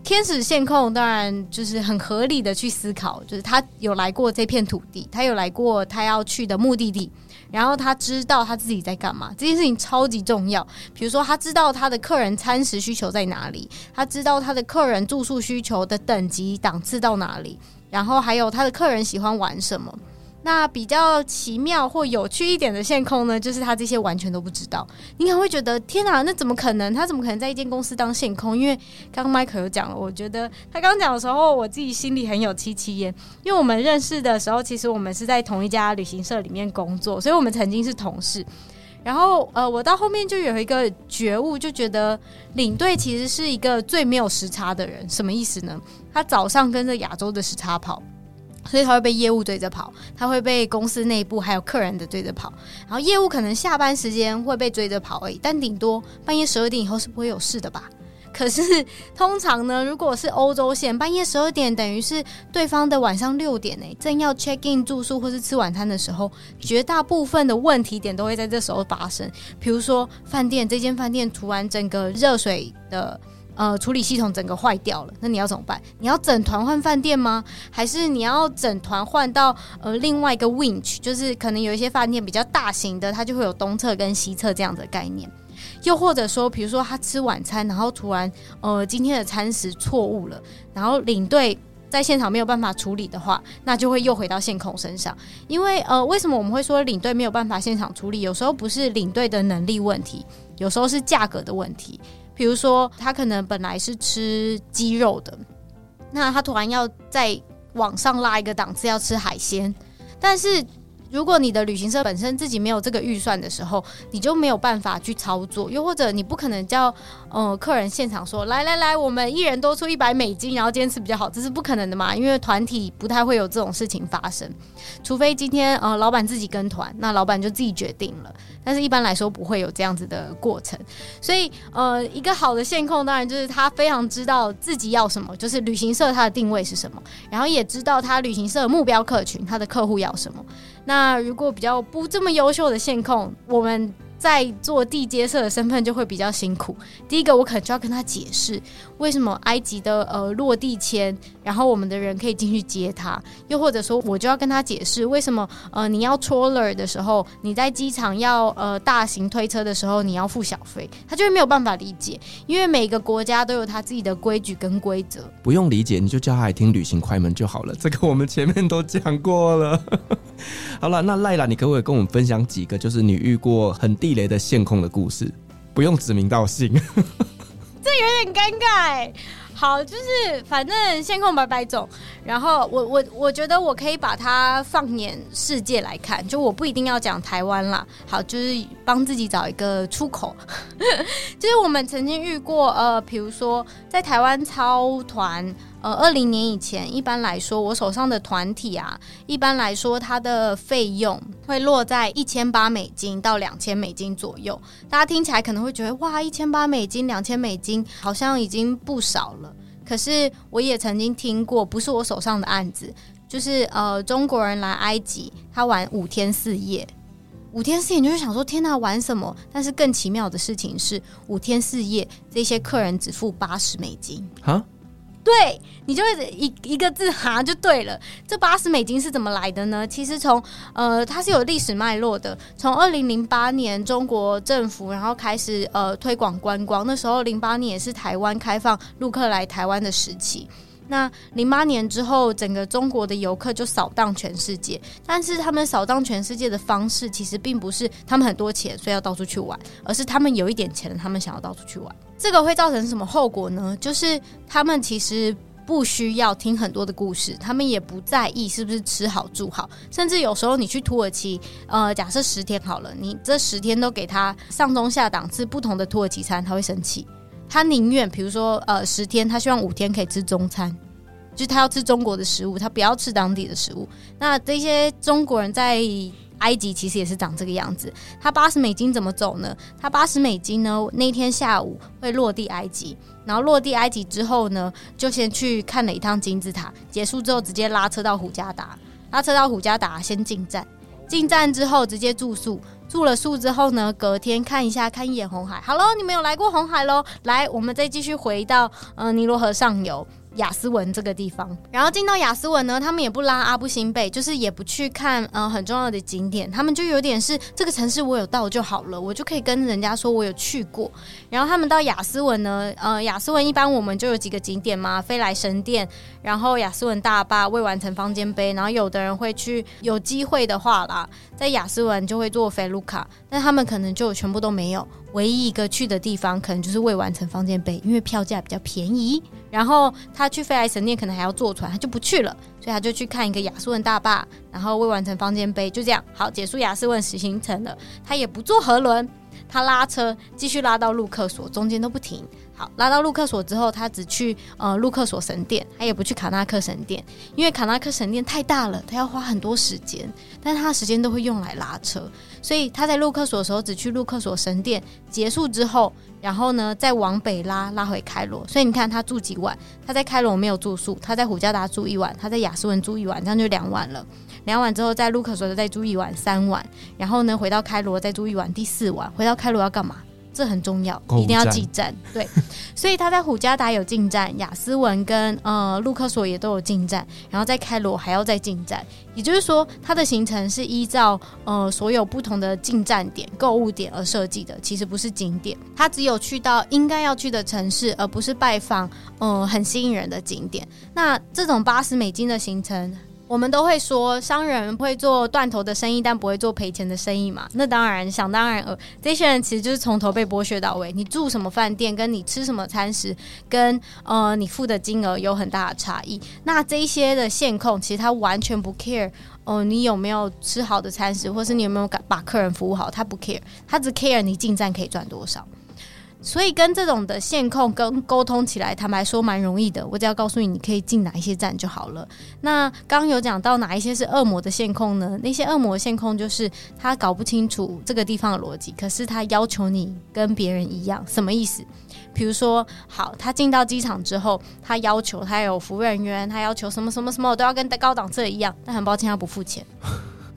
天使线控当然就是很合理的去思考，就是他有来过这片土地，他有来过他要去的目的地。然后他知道他自己在干嘛，这件事情超级重要。比如说，他知道他的客人餐食需求在哪里，他知道他的客人住宿需求的等级档次到哪里，然后还有他的客人喜欢玩什么。那比较奇妙或有趣一点的线控呢，就是他这些完全都不知道。你可能会觉得天哪，那怎么可能？他怎么可能在一间公司当线控？因为刚刚 Michael 有讲了，我觉得他刚讲的时候，我自己心里很有戚戚焉。因为我们认识的时候，其实我们是在同一家旅行社里面工作，所以我们曾经是同事。然后呃，我到后面就有一个觉悟，就觉得领队其实是一个最没有时差的人。什么意思呢？他早上跟着亚洲的时差跑。所以他会被业务追着跑，他会被公司内部还有客人的追着跑，然后业务可能下班时间会被追着跑而已，但顶多半夜十二点以后是不会有事的吧？可是通常呢，如果是欧洲线，半夜十二点等于是对方的晚上六点诶，正要 check in 住宿或是吃晚餐的时候，绝大部分的问题点都会在这时候发生，比如说饭店这间饭店突然整个热水的。呃，处理系统整个坏掉了，那你要怎么办？你要整团换饭店吗？还是你要整团换到呃另外一个 winch？就是可能有一些饭店比较大型的，它就会有东侧跟西侧这样的概念。又或者说，比如说他吃晚餐，然后突然呃今天的餐食错误了，然后领队在现场没有办法处理的话，那就会又回到线控身上。因为呃，为什么我们会说领队没有办法现场处理？有时候不是领队的能力问题，有时候是价格的问题。比如说，他可能本来是吃鸡肉的，那他突然要再往上拉一个档次，要吃海鲜，但是。如果你的旅行社本身自己没有这个预算的时候，你就没有办法去操作，又或者你不可能叫呃客人现场说来来来，我们一人多出一百美金，然后坚持比较好，这是不可能的嘛，因为团体不太会有这种事情发生，除非今天呃老板自己跟团，那老板就自己决定了，但是一般来说不会有这样子的过程，所以呃一个好的线控当然就是他非常知道自己要什么，就是旅行社它的定位是什么，然后也知道他旅行社的目标客群，他的客户要什么。那如果比较不这么优秀的线控，我们。在做地接社的身份就会比较辛苦。第一个，我可能就要跟他解释为什么埃及的呃落地签，然后我们的人可以进去接他。又或者说，我就要跟他解释为什么呃你要 trawler 的时候，你在机场要呃大型推车的时候你要付小费，他就会没有办法理解，因为每个国家都有他自己的规矩跟规则。不用理解，你就叫他来听旅行快门就好了。这个我们前面都讲过了。好了，那赖啦，你可不可以跟我们分享几个，就是你遇过很地雷的线控的故事？不用指名道姓。这有点尴尬。好，就是反正线控百百种，然后我我我觉得我可以把它放眼世界来看，就我不一定要讲台湾啦。好，就是帮自己找一个出口。就是我们曾经遇过，呃，比如说在台湾操团，呃，二零年以前，一般来说我手上的团体啊，一般来说它的费用会落在一千八美金到两千美金左右。大家听起来可能会觉得，哇，一千八美金、两千美金，好像已经不少了。可是我也曾经听过，不是我手上的案子，就是呃中国人来埃及，他玩五天四夜，五天四夜你就会想说天哪，玩什么？但是更奇妙的事情是，五天四夜这些客人只付八十美金啊。对，你就会一一个字哈就对了。这八十美金是怎么来的呢？其实从呃，它是有历史脉络的。从二零零八年中国政府然后开始呃推广观光，那时候零八年也是台湾开放陆客来台湾的时期。那零八年之后，整个中国的游客就扫荡全世界。但是他们扫荡全世界的方式，其实并不是他们很多钱，所以要到处去玩，而是他们有一点钱，他们想要到处去玩。这个会造成什么后果呢？就是他们其实不需要听很多的故事，他们也不在意是不是吃好住好。甚至有时候你去土耳其，呃，假设十天好了，你这十天都给他上中下档次不同的土耳其餐，他会生气。他宁愿，比如说，呃，十天，他希望五天可以吃中餐，就是他要吃中国的食物，他不要吃当地的食物。那这些中国人在埃及其实也是长这个样子。它八十美金怎么走呢？它八十美金呢，那天下午会落地埃及，然后落地埃及之后呢，就先去看了一趟金字塔，结束之后直接拉车到胡加达，拉车到胡加达先进站，进站之后直接住宿。住了宿之后呢，隔天看一下，看一眼红海。好喽，你们有来过红海喽？来，我们再继续回到呃尼罗河上游。雅思文这个地方，然后进到雅思文呢，他们也不拉阿布辛贝，就是也不去看呃很重要的景点，他们就有点是这个城市我有到就好了，我就可以跟人家说我有去过。然后他们到雅思文呢，呃雅思文一般我们就有几个景点嘛，飞来神殿，然后亚斯文大坝、未完成方尖碑，然后有的人会去，有机会的话啦，在亚斯文就会坐菲卢卡，但他们可能就全部都没有，唯一一个去的地方可能就是未完成方尖碑，因为票价比较便宜。然后他去飞来神殿可能还要坐船，他就不去了，所以他就去看一个亚斯文大坝，然后未完成方尖碑，就这样好结束亚斯文十行程了。他也不坐河轮，他拉车继续拉到路克索，中间都不停。好，拉到路克索之后，他只去呃路克索神殿，他也不去卡纳克神殿，因为卡纳克神殿太大了，他要花很多时间，但是他的时间都会用来拉车，所以他在路克索的时候只去路克索神殿，结束之后。然后呢，再往北拉，拉回开罗。所以你看，他住几晚？他在开罗没有住宿，他在胡加达住一晚，他在雅斯文住一晚，这样就两晚了。两晚之后，在卢克索再住一晚，三晚。然后呢，回到开罗再住一晚，第四晚。回到开罗要干嘛？这很重要，一定要进站。对，所以他在虎加达有进站，雅思文跟呃陆克索也都有进站，然后在开罗还要再进站。也就是说，他的行程是依照呃所有不同的进站点、购物点而设计的，其实不是景点。他只有去到应该要去的城市，而不是拜访呃很吸引人的景点。那这种八十美金的行程。我们都会说，商人会做断头的生意，但不会做赔钱的生意嘛？那当然，想当然呃，这些人其实就是从头被剥削到尾。你住什么饭店，跟你吃什么餐食，跟呃你付的金额有很大的差异。那这些的线控，其实他完全不 care 哦、你有没有吃好的餐食，或是你有没有把客人服务好，他不 care，他只 care 你进站可以赚多少。所以跟这种的线控跟沟通起来，坦白说蛮容易的。我只要告诉你，你可以进哪一些站就好了。那刚有讲到哪一些是恶魔的线控呢？那些恶魔线控就是他搞不清楚这个地方的逻辑，可是他要求你跟别人一样，什么意思？比如说，好，他进到机场之后，他要求他有服务人员，他要求什么什么什么都要跟高档车一样，但很抱歉，他不付钱。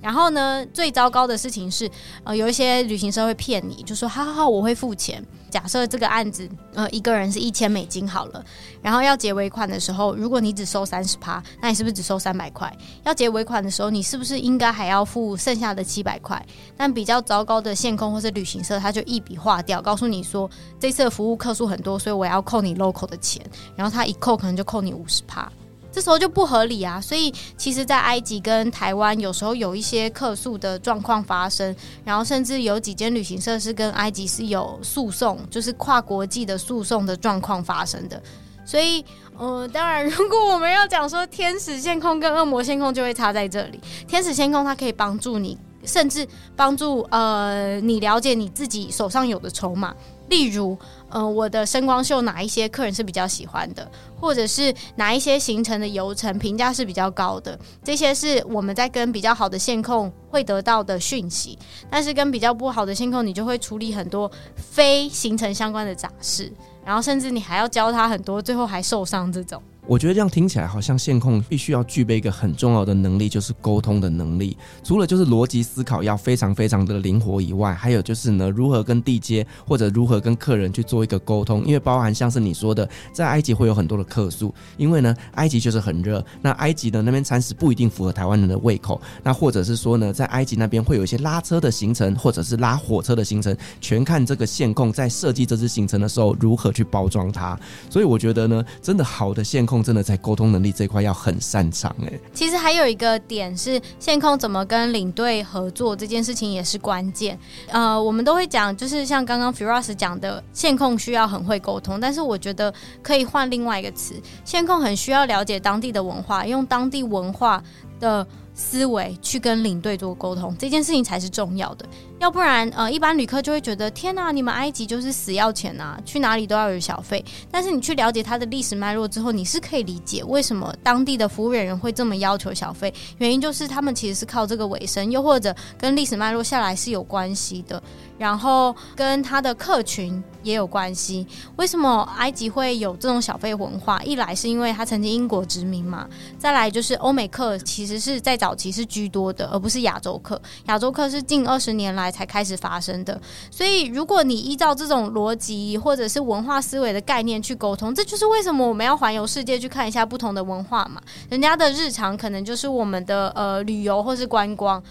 然后呢，最糟糕的事情是，呃，有一些旅行社会骗你，就说好好好，我会付钱。假设这个案子，呃，一个人是一千美金好了，然后要结尾款的时候，如果你只收三十趴，那你是不是只收三百块？要结尾款的时候，你是不是应该还要付剩下的七百块？但比较糟糕的线控或是旅行社，他就一笔划掉，告诉你说，这次的服务客数很多，所以我要扣你 local 的钱，然后他一扣可能就扣你五十趴。这时候就不合理啊。所以其实，在埃及跟台湾有时候有一些客诉的状况发生，然后甚至有几间旅行社是跟埃及是有诉讼，就是跨国际的诉讼的状况发生的。所以，呃，当然，如果我们要讲说天使线控跟恶魔线控，就会差在这里。天使线控它可以帮助你，甚至帮助呃你了解你自己手上有的筹码，例如，呃，我的声光秀哪一些客人是比较喜欢的，或者是哪一些行程的游程评价是比较高的，这些是我们在跟比较好的线控会得到的讯息。但是跟比较不好的线控，你就会处理很多非行程相关的杂事。然后甚至你还要教他很多，最后还受伤这种。我觉得这样听起来好像线控必须要具备一个很重要的能力，就是沟通的能力。除了就是逻辑思考要非常非常的灵活以外，还有就是呢，如何跟地接或者如何跟客人去做一个沟通。因为包含像是你说的，在埃及会有很多的客诉，因为呢，埃及就是很热，那埃及的那边餐食不一定符合台湾人的胃口，那或者是说呢，在埃及那边会有一些拉车的行程，或者是拉火车的行程，全看这个线控在设计这支行程的时候如何去包装它。所以我觉得呢，真的好的线控。真的在沟通能力这块要很擅长哎。其实还有一个点是线控怎么跟领队合作这件事情也是关键。呃，我们都会讲，就是像刚刚 Firas 讲的，线控需要很会沟通。但是我觉得可以换另外一个词，线控很需要了解当地的文化，用当地文化的思维去跟领队做沟通，这件事情才是重要的。要不然，呃，一般旅客就会觉得，天哪，你们埃及就是死要钱啊，去哪里都要有小费。但是你去了解它的历史脉络之后，你是可以理解为什么当地的服务人员会这么要求小费，原因就是他们其实是靠这个为生，又或者跟历史脉络下来是有关系的。然后跟他的客群也有关系。为什么埃及会有这种小费文化？一来是因为他曾经英国殖民嘛，再来就是欧美客其实是在早期是居多的，而不是亚洲客。亚洲客是近二十年来。才开始发生的，所以如果你依照这种逻辑或者是文化思维的概念去沟通，这就是为什么我们要环游世界去看一下不同的文化嘛。人家的日常可能就是我们的呃旅游或是观光。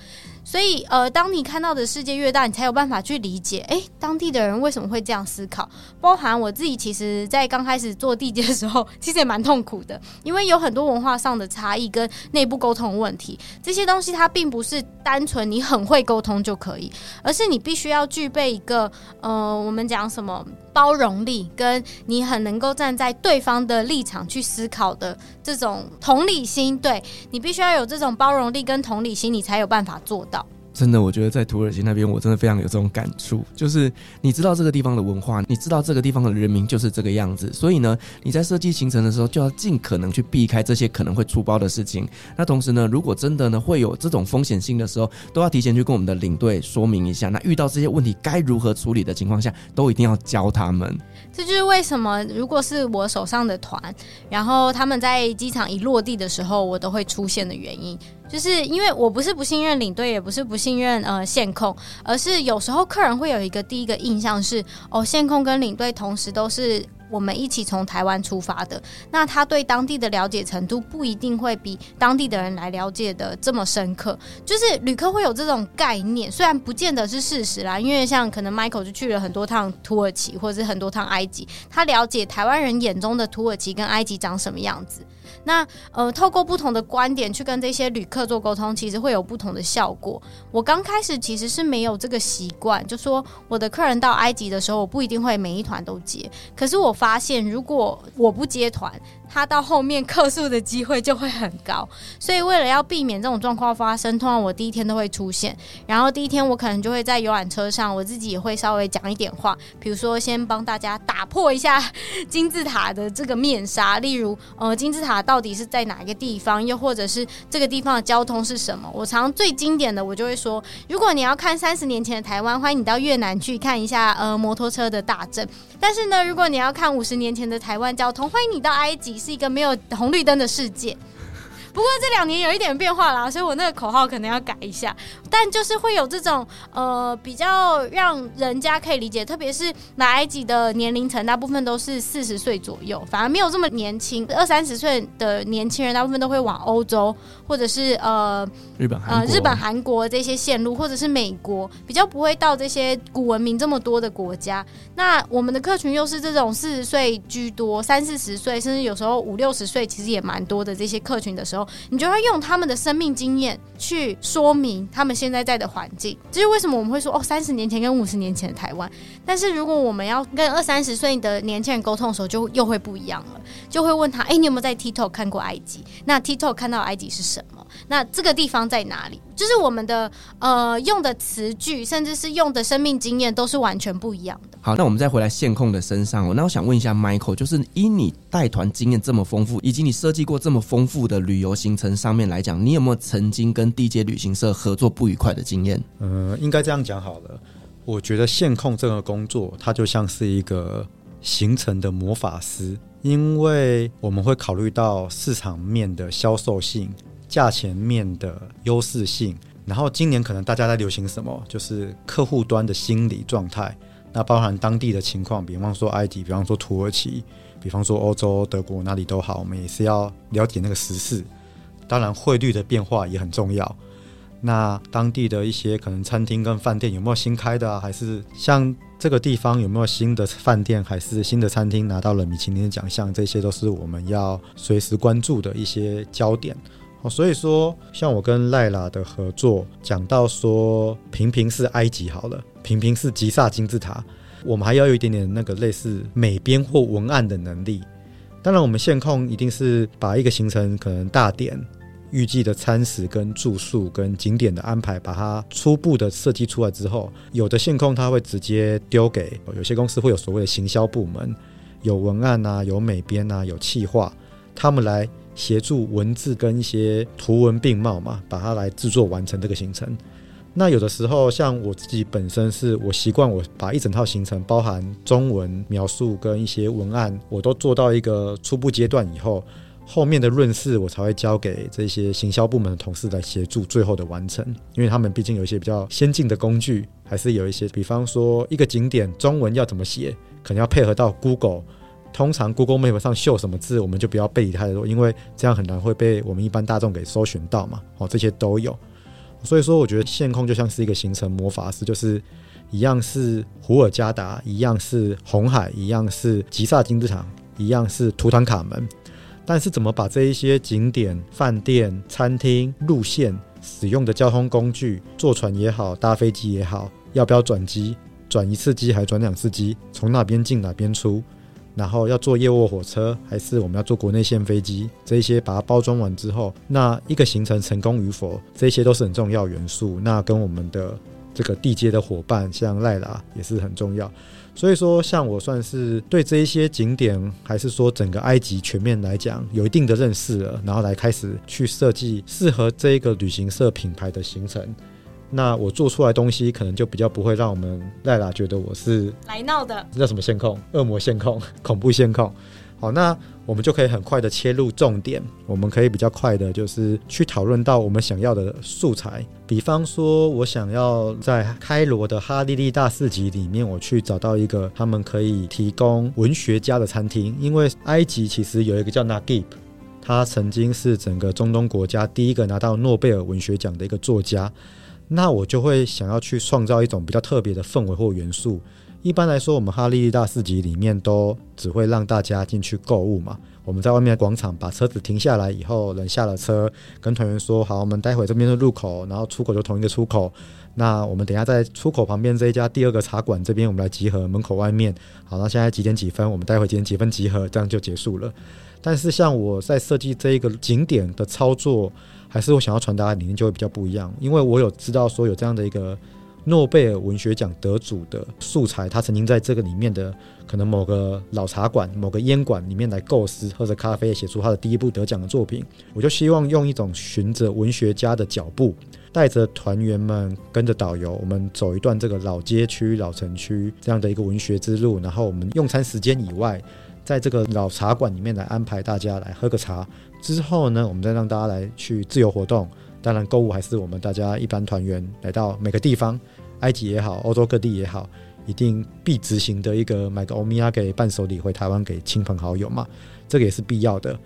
所以，呃，当你看到的世界越大，你才有办法去理解，诶，当地的人为什么会这样思考。包含我自己，其实，在刚开始做地接的时候，其实也蛮痛苦的，因为有很多文化上的差异跟内部沟通问题。这些东西它并不是单纯你很会沟通就可以，而是你必须要具备一个，呃，我们讲什么包容力，跟你很能够站在对方的立场去思考的这种同理心。对，你必须要有这种包容力跟同理心，你才有办法做到。真的，我觉得在土耳其那边，我真的非常有这种感触。就是你知道这个地方的文化，你知道这个地方的人民就是这个样子，所以呢，你在设计行程的时候，就要尽可能去避开这些可能会出包的事情。那同时呢，如果真的呢会有这种风险性的时候，都要提前去跟我们的领队说明一下。那遇到这些问题该如何处理的情况下，都一定要教他们。这就是为什么，如果是我手上的团，然后他们在机场一落地的时候，我都会出现的原因。就是因为我不是不信任领队，也不是不信任呃线控，而是有时候客人会有一个第一个印象是，哦，线控跟领队同时都是我们一起从台湾出发的，那他对当地的了解程度不一定会比当地的人来了解的这么深刻。就是旅客会有这种概念，虽然不见得是事实啦，因为像可能 Michael 就去了很多趟土耳其，或者是很多趟埃及，他了解台湾人眼中的土耳其跟埃及长什么样子。那呃，透过不同的观点去跟这些旅客做沟通，其实会有不同的效果。我刚开始其实是没有这个习惯，就说我的客人到埃及的时候，我不一定会每一团都接。可是我发现，如果我不接团，他到后面客诉的机会就会很高，所以为了要避免这种状况发生，通常我第一天都会出现。然后第一天我可能就会在游览车上，我自己也会稍微讲一点话，比如说先帮大家打破一下 金字塔的这个面纱，例如呃金字塔到到底是在哪一个地方，又或者是这个地方的交通是什么。我常最经典的我就会说，如果你要看三十年前的台湾，欢迎你到越南去看一下呃摩托车的大镇。但是呢，如果你要看五十年前的台湾交通，欢迎你到埃及。是一个没有红绿灯的世界，不过这两年有一点变化啦，所以我那个口号可能要改一下。但就是会有这种呃比较让人家可以理解，特别是来埃及的年龄层，大部分都是四十岁左右，反而没有这么年轻。二三十岁的年轻人，大部分都会往欧洲或者是呃日本、呃日本、韩国这些线路，或者是美国，比较不会到这些古文明这么多的国家。那我们的客群又是这种四十岁居多，三四十岁，甚至有时候五六十岁，其实也蛮多的这些客群的时候，你就会用他们的生命经验去说明他们现在在的环境。这是为什么我们会说哦，三十年前跟五十年前的台湾。但是如果我们要跟二三十岁的年轻人沟通的时候，就又会不一样了，就会问他：哎，你有没有在 TikTok 看过埃及？那 TikTok 看到埃及是什么？那这个地方在哪里？就是我们的呃用的词句，甚至是用的生命经验，都是完全不一样的。好，那我们再回来线控的身上哦。那我想问一下 Michael，就是以你带团经验这么丰富，以及你设计过这么丰富的旅游行程上面来讲，你有没有曾经跟地接旅行社合作不愉快的经验？嗯，应该这样讲好了。我觉得线控这个工作，它就像是一个行程的魔法师，因为我们会考虑到市场面的销售性。价钱面的优势性，然后今年可能大家在流行什么，就是客户端的心理状态，那包含当地的情况，比方说埃及，比方说土耳其，比方说欧洲德国哪里都好，我们也是要了解那个时事。当然汇率的变化也很重要。那当地的一些可能餐厅跟饭店有没有新开的啊？还是像这个地方有没有新的饭店，还是新的餐厅拿到了米其林的奖项？这些都是我们要随时关注的一些焦点。所以说，像我跟赖拉的合作，讲到说，平平是埃及好了，平平是吉萨金字塔，我们还要有一点点那个类似美编或文案的能力。当然，我们线控一定是把一个行程可能大点、预计的餐食跟住宿跟景点的安排，把它初步的设计出来之后，有的线控他会直接丢给有些公司会有所谓的行销部门，有文案啊，有美编啊，有企划，他们来。协助文字跟一些图文并茂嘛，把它来制作完成这个行程。那有的时候，像我自己本身是我习惯，我把一整套行程包含中文描述跟一些文案，我都做到一个初步阶段以后，后面的润饰我才会交给这些行销部门的同事来协助最后的完成。因为他们毕竟有一些比较先进的工具，还是有一些，比方说一个景点中文要怎么写，可能要配合到 Google。通常 Google Map 上秀什么字，我们就不要背太多，因为这样很难会被我们一般大众给搜寻到嘛。哦，这些都有，所以说我觉得线控就像是一个行程魔法师，就是一样是胡尔加达，一样是红海，一样是吉萨金字塔，一样是图坦卡门，但是怎么把这一些景点、饭店、餐厅、路线、使用的交通工具，坐船也好，搭飞机也好，要不要转机，转一次机还转两次机，从哪边进哪边出？然后要坐业务火车，还是我们要坐国内线飞机？这一些把它包装完之后，那一个行程成功与否，这些都是很重要元素。那跟我们的这个地接的伙伴，像赖拉也是很重要。所以说，像我算是对这一些景点，还是说整个埃及全面来讲，有一定的认识了，然后来开始去设计适合这一个旅行社品牌的行程。那我做出来东西可能就比较不会让我们赖拉觉得我是来闹的，这叫什么线控？恶魔线控？恐怖线控？好，那我们就可以很快的切入重点，我们可以比较快的，就是去讨论到我们想要的素材。比方说，我想要在开罗的哈利利大市集里面，我去找到一个他们可以提供文学家的餐厅，因为埃及其实有一个叫 Naguib，他曾经是整个中东国家第一个拿到诺贝尔文学奖的一个作家。那我就会想要去创造一种比较特别的氛围或元素。一般来说，我们哈利利大市集里面都只会让大家进去购物嘛。我们在外面的广场把车子停下来以后，人下了车，跟团员说：“好，我们待会这边的入口，然后出口就同一个出口。那我们等下在出口旁边这一家第二个茶馆这边，我们来集合门口外面。好，那现在几点几分？我们待会几点几分集合？这样就结束了。但是像我在设计这一个景点的操作。还是我想要传达的理念就会比较不一样，因为我有知道说有这样的一个诺贝尔文学奖得主的素材，他曾经在这个里面的可能某个老茶馆、某个烟馆里面来构思，喝着咖啡写出他的第一部得奖的作品。我就希望用一种循着文学家的脚步，带着团员们跟着导游，我们走一段这个老街区、老城区这样的一个文学之路，然后我们用餐时间以外。在这个老茶馆里面来安排大家来喝个茶，之后呢，我们再让大家来去自由活动。当然，购物还是我们大家一般团员来到每个地方，埃及也好，欧洲各地也好，一定必执行的一个买个欧米亚给伴手礼回台湾给亲朋好友嘛，这个也是必要的。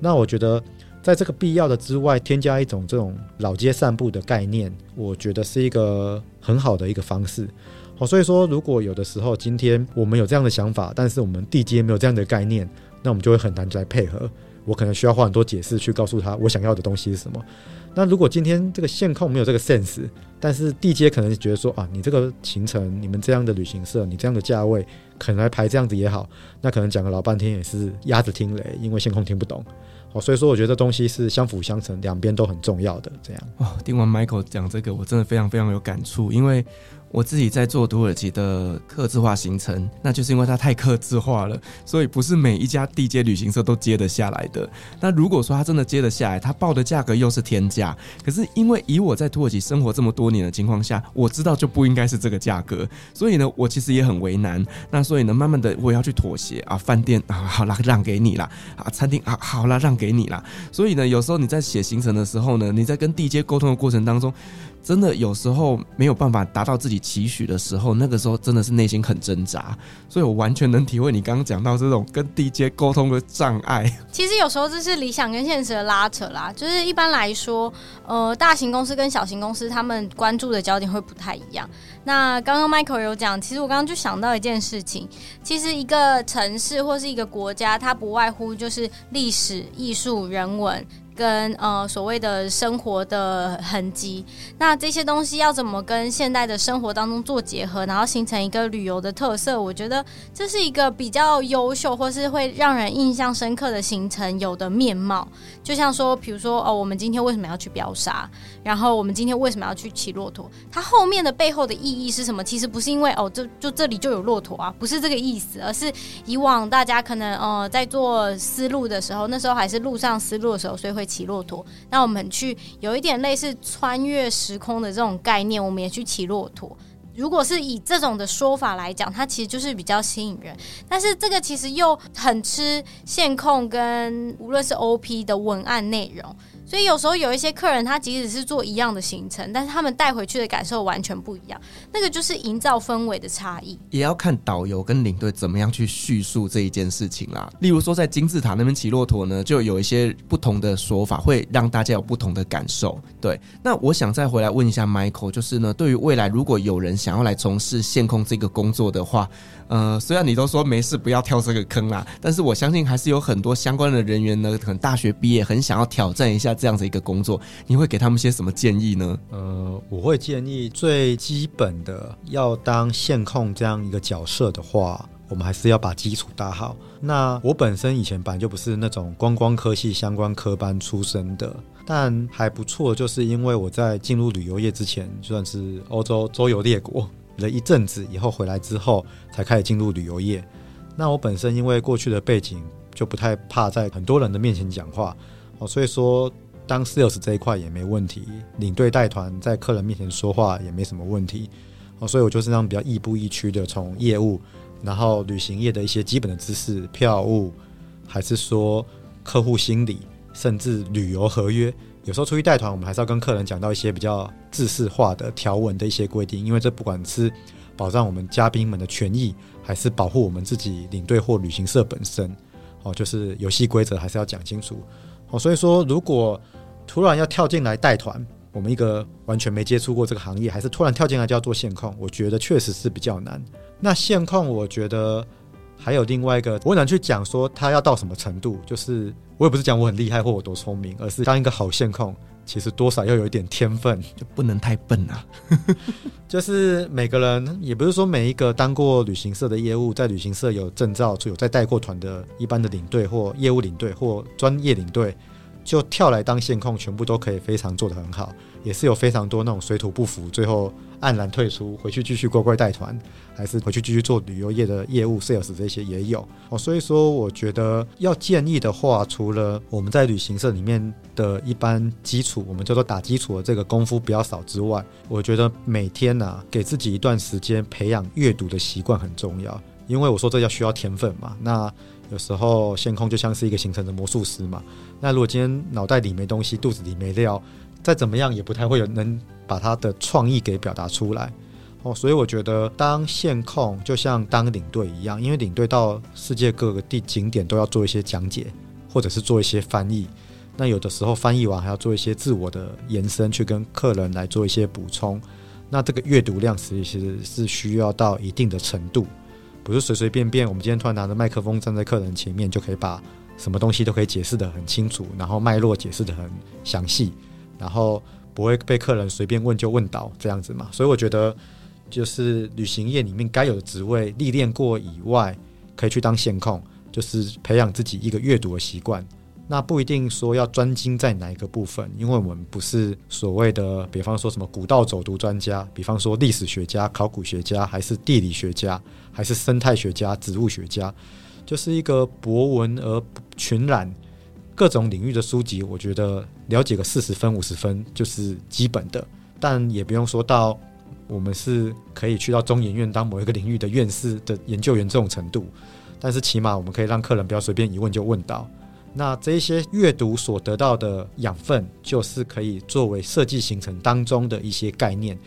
那我觉得，在这个必要的之外，添加一种这种老街散步的概念，我觉得是一个很好的一个方式。好，所以说，如果有的时候今天我们有这样的想法，但是我们地接没有这样的概念，那我们就会很难来配合。我可能需要花很多解释去告诉他我想要的东西是什么。那如果今天这个线控没有这个 sense，但是地接可能觉得说啊，你这个行程，你们这样的旅行社，你这样的价位，可能来排这样子也好，那可能讲了老半天也是鸭子听雷，因为线控听不懂。好，所以说我觉得这东西是相辅相成，两边都很重要的。这样哦，听完 Michael 讲这个，我真的非常非常有感触，因为。我自己在做土耳其的客制化行程，那就是因为它太客制化了，所以不是每一家地接旅行社都接得下来的。那如果说他真的接得下来，他报的价格又是天价，可是因为以我在土耳其生活这么多年的情况下，我知道就不应该是这个价格，所以呢，我其实也很为难。那所以呢，慢慢的我也要去妥协啊，饭店啊，好啦，让给你啦，啊，餐厅啊，好啦，让给你啦。所以呢，有时候你在写行程的时候呢，你在跟地接沟通的过程当中。真的有时候没有办法达到自己期许的时候，那个时候真的是内心很挣扎，所以我完全能体会你刚刚讲到这种跟 DJ 沟通的障碍。其实有时候这是理想跟现实的拉扯啦，就是一般来说，呃，大型公司跟小型公司他们关注的焦点会不太一样。那刚刚 Michael 有讲，其实我刚刚就想到一件事情，其实一个城市或是一个国家，它不外乎就是历史、艺术、人文。跟呃所谓的生活的痕迹，那这些东西要怎么跟现代的生活当中做结合，然后形成一个旅游的特色？我觉得这是一个比较优秀，或是会让人印象深刻的行程有的面貌。就像说，比如说哦，我们今天为什么要去飙沙？然后我们今天为什么要去骑骆驼？它后面的背后的意义是什么？其实不是因为哦，这就，就这里就有骆驼啊，不是这个意思，而是以往大家可能呃在做丝路的时候，那时候还是路上丝路的时候，所以会。骑骆驼，那我们去有一点类似穿越时空的这种概念，我们也去骑骆驼。如果是以这种的说法来讲，它其实就是比较吸引人，但是这个其实又很吃线控跟无论是 OP 的文案内容。所以有时候有一些客人，他即使是做一样的行程，但是他们带回去的感受完全不一样。那个就是营造氛围的差异，也要看导游跟领队怎么样去叙述这一件事情啦。例如说，在金字塔那边骑骆驼呢，就有一些不同的说法，会让大家有不同的感受。对，那我想再回来问一下 Michael，就是呢，对于未来如果有人想要来从事线控这个工作的话。呃，虽然你都说没事，不要跳这个坑啦，但是我相信还是有很多相关的人员呢，可能大学毕业很想要挑战一下这样子一个工作，你会给他们些什么建议呢？呃，我会建议最基本的，要当线控这样一个角色的话，我们还是要把基础打好。那我本身以前本来就不是那种观光科系相关科班出身的，但还不错，就是因为我在进入旅游业之前，就算是欧洲周游列国。了一阵子以后回来之后，才开始进入旅游业。那我本身因为过去的背景，就不太怕在很多人的面前讲话哦，所以说当 sales 这一块也没问题，领队带团在客人面前说话也没什么问题哦，所以我就是这样比较亦步亦趋的从业务，然后旅行业的一些基本的知识，票务，还是说客户心理，甚至旅游合约。有时候出去带团，我们还是要跟客人讲到一些比较制式化的条文的一些规定，因为这不管是保障我们嘉宾们的权益，还是保护我们自己领队或旅行社本身，哦，就是游戏规则还是要讲清楚。所以说如果突然要跳进来带团，我们一个完全没接触过这个行业，还是突然跳进来就要做线控，我觉得确实是比较难。那线控，我觉得。还有另外一个，我很难去讲说他要到什么程度，就是我也不是讲我很厉害或我多聪明，而是当一个好线控，其实多少要有一点天分，就不能太笨啊。就是每个人，也不是说每一个当过旅行社的业务，在旅行社有证照、有在带过团的一般的领队或业务领队或专业领队，就跳来当线控，全部都可以非常做得很好。也是有非常多那种水土不服，最后黯然退出，回去继续乖乖带团，还是回去继续做旅游业的业务 sales 这些也有哦。所以说，我觉得要建议的话，除了我们在旅行社里面的一般基础，我们叫做打基础的这个功夫比较少之外，我觉得每天呐、给自己一段时间培养阅读的习惯很重要。因为我说这要需要天分嘛。那有时候线空就像是一个行成的魔术师嘛。那如果今天脑袋里没东西，肚子里没料，再怎么样也不太会有能把他的创意给表达出来。哦，所以我觉得当线控就像当领队一样，因为领队到世界各个地景点都要做一些讲解，或者是做一些翻译。那有的时候翻译完还要做一些自我的延伸，去跟客人来做一些补充。那这个阅读量其实是需要到一定的程度，不是随随便便。我们今天突然拿着麦克风站在客人前面，就可以把什么东西都可以解释得很清楚，然后脉络解释得很详细，然后不会被客人随便问就问倒这样子嘛。所以我觉得。就是旅行业里面该有的职位历练过以外，可以去当线控，就是培养自己一个阅读的习惯。那不一定说要专精在哪一个部分，因为我们不是所谓的，比方说什么古道走读专家，比方说历史学家、考古学家，还是地理学家，还是生态学家、植物学家，就是一个博闻而群览各种领域的书籍。我觉得了解个四十分、五十分就是基本的，但也不用说到。我们是可以去到中研院当某一个领域的院士的研究员这种程度，但是起码我们可以让客人不要随便一问就问到。那这一些阅读所得到的养分，就是可以作为设计行程当中的一些概念。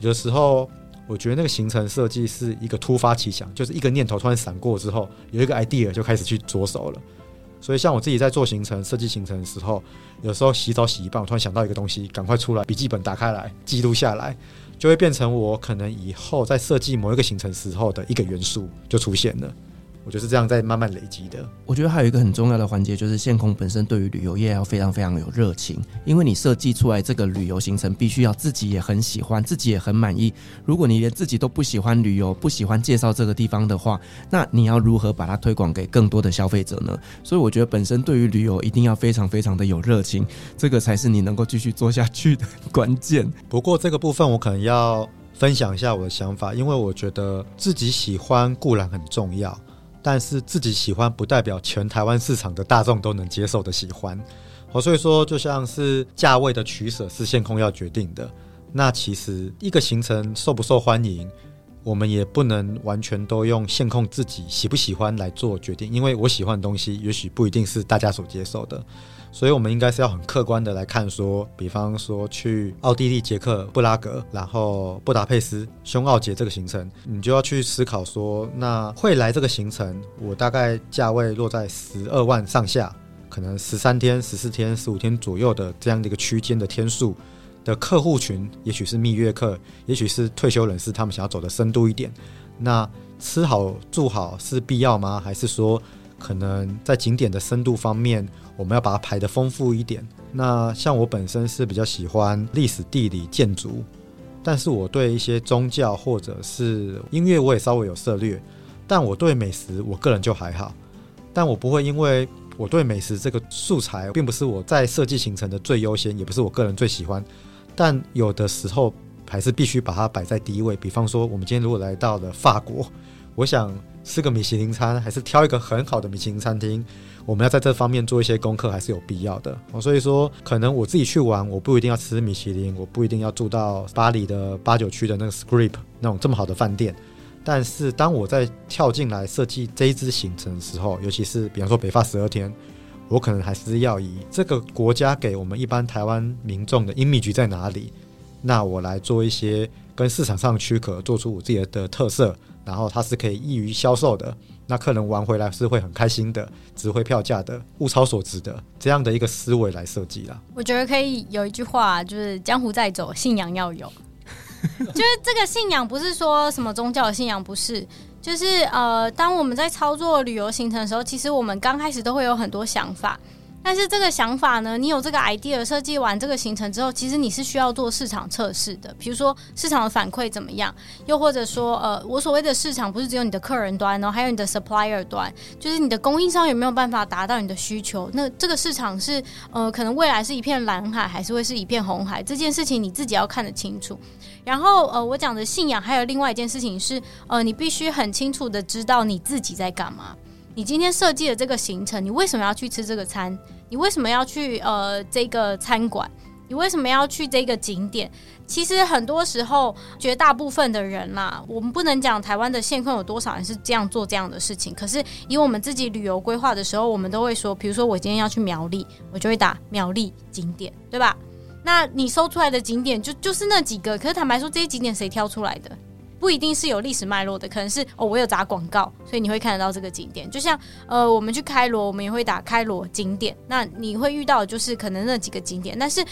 有时候我觉得那个行程设计是一个突发奇想，就是一个念头突然闪过之后，有一个 idea 就开始去着手了。所以像我自己在做行程设计行程的时候，有时候洗澡洗一半，我突然想到一个东西，赶快出来笔记本打开来记录下来。就会变成我可能以后在设计某一个行程时候的一个元素就出现了。我就是这样在慢慢累积的。我觉得还有一个很重要的环节，就是线控本身对于旅游业要非常非常有热情，因为你设计出来这个旅游行程，必须要自己也很喜欢，自己也很满意。如果你连自己都不喜欢旅游，不喜欢介绍这个地方的话，那你要如何把它推广给更多的消费者呢？所以我觉得本身对于旅游一定要非常非常的有热情，这个才是你能够继续做下去的关键。不过这个部分我可能要分享一下我的想法，因为我觉得自己喜欢固然很重要。但是自己喜欢不代表全台湾市场的大众都能接受的喜欢，好，所以说就像是价位的取舍是线控要决定的。那其实一个行程受不受欢迎，我们也不能完全都用线控自己喜不喜欢来做决定，因为我喜欢的东西也许不一定是大家所接受的。所以，我们应该是要很客观的来看，说，比方说去奥地利、捷克、布拉格，然后布达佩斯、匈奥捷这个行程，你就要去思考说，那会来这个行程，我大概价位落在十二万上下，可能十三天、十四天、十五天左右的这样的一个区间的天数的客户群，也许是蜜月客，也许是退休人士，他们想要走的深度一点。那吃好住好是必要吗？还是说，可能在景点的深度方面？我们要把它排得丰富一点。那像我本身是比较喜欢历史、地理、建筑，但是我对一些宗教或者是音乐我也稍微有涉猎。但我对美食，我个人就还好。但我不会因为我对美食这个素材，并不是我在设计行程的最优先，也不是我个人最喜欢。但有的时候还是必须把它摆在第一位。比方说，我们今天如果来到了法国，我想吃个米其林餐，还是挑一个很好的米其林餐厅。我们要在这方面做一些功课，还是有必要的。所以说，可能我自己去玩，我不一定要吃米其林，我不一定要住到巴黎的八九区的那个 Scrip 那种这么好的饭店。但是，当我在跳进来设计这一支行程的时候，尤其是比方说北法十二天，我可能还是要以这个国家给我们一般台湾民众的 image 在哪里，那我来做一些跟市场上区隔，做出我自己的特色，然后它是可以易于销售的。那客人玩回来是会很开心的，值回票价的，物超所值的这样的一个思维来设计啦。我觉得可以有一句话，就是江湖在走，信仰要有。就是这个信仰不是说什么宗教的信仰，不是，就是呃，当我们在操作旅游行程的时候，其实我们刚开始都会有很多想法。但是这个想法呢，你有这个 idea 设计完这个行程之后，其实你是需要做市场测试的。比如说市场的反馈怎么样，又或者说，呃，我所谓的市场不是只有你的客人端，然后还有你的 supplier 端，就是你的供应商有没有办法达到你的需求？那这个市场是，呃，可能未来是一片蓝海，还是会是一片红海？这件事情你自己要看得清楚。然后，呃，我讲的信仰还有另外一件事情是，呃，你必须很清楚的知道你自己在干嘛。你今天设计的这个行程，你为什么要去吃这个餐？你为什么要去呃这个餐馆？你为什么要去这个景点？其实很多时候，绝大部分的人啦，我们不能讲台湾的现况有多少人是这样做这样的事情。可是以我们自己旅游规划的时候，我们都会说，比如说我今天要去苗栗，我就会打苗栗景点，对吧？那你搜出来的景点就就是那几个。可是坦白说，这些景点谁挑出来的？不一定是有历史脉络的，可能是哦，我有砸广告，所以你会看得到这个景点。就像呃，我们去开罗，我们也会打开罗景点。那你会遇到就是可能那几个景点，但是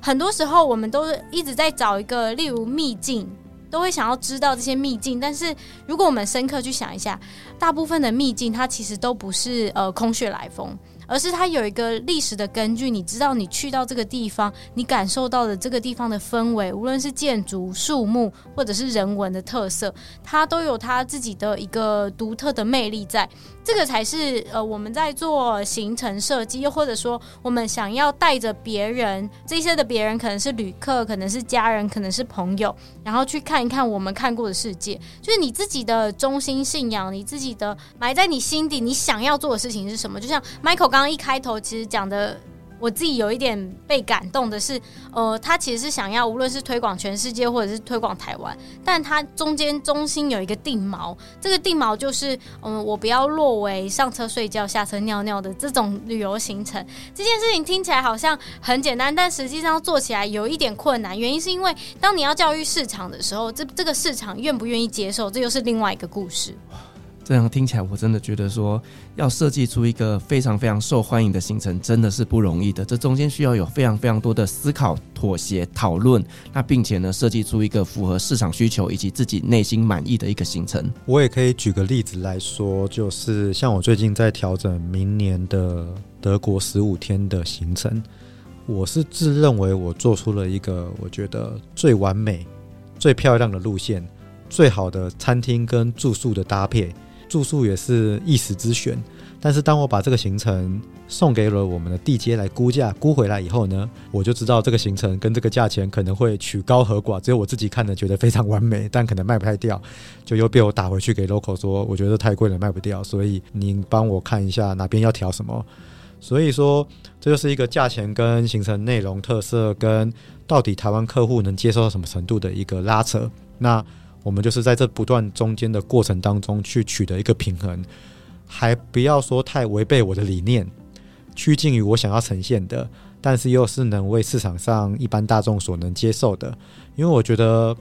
很多时候我们都是一直在找一个，例如秘境，都会想要知道这些秘境。但是如果我们深刻去想一下，大部分的秘境它其实都不是呃空穴来风。而是它有一个历史的根据，你知道你去到这个地方，你感受到的这个地方的氛围，无论是建筑、树木或者是人文的特色，它都有它自己的一个独特的魅力在。这个才是呃，我们在做行程设计，又或者说我们想要带着别人，这些的别人可能是旅客，可能是家人，可能是朋友，然后去看一看我们看过的世界。就是你自己的中心信仰，你自己的埋在你心底，你想要做的事情是什么？就像 Michael 刚刚一开头其实讲的。我自己有一点被感动的是，呃，他其实是想要无论是推广全世界或者是推广台湾，但他中间中心有一个定锚，这个定锚就是，嗯、我不要落为上车睡觉、下车尿尿的这种旅游行程。这件事情听起来好像很简单，但实际上做起来有一点困难。原因是因为当你要教育市场的时候，这这个市场愿不愿意接受，这又是另外一个故事。这样听起来，我真的觉得说，要设计出一个非常非常受欢迎的行程，真的是不容易的。这中间需要有非常非常多的思考、妥协、讨论，那并且呢，设计出一个符合市场需求以及自己内心满意的一个行程。我也可以举个例子来说，就是像我最近在调整明年的德国十五天的行程，我是自认为我做出了一个我觉得最完美、最漂亮的路线，最好的餐厅跟住宿的搭配。住宿也是一时之选，但是当我把这个行程送给了我们的地接来估价，估回来以后呢，我就知道这个行程跟这个价钱可能会取高和寡，只有我自己看的觉得非常完美，但可能卖不太掉，就又被我打回去给 local 说，我觉得太贵了，卖不掉，所以您帮我看一下哪边要调什么。所以说，这就是一个价钱跟行程内容特色跟到底台湾客户能接受到什么程度的一个拉扯。那。我们就是在这不断中间的过程当中去取得一个平衡，还不要说太违背我的理念，趋近于我想要呈现的，但是又是能为市场上一般大众所能接受的。因为我觉得，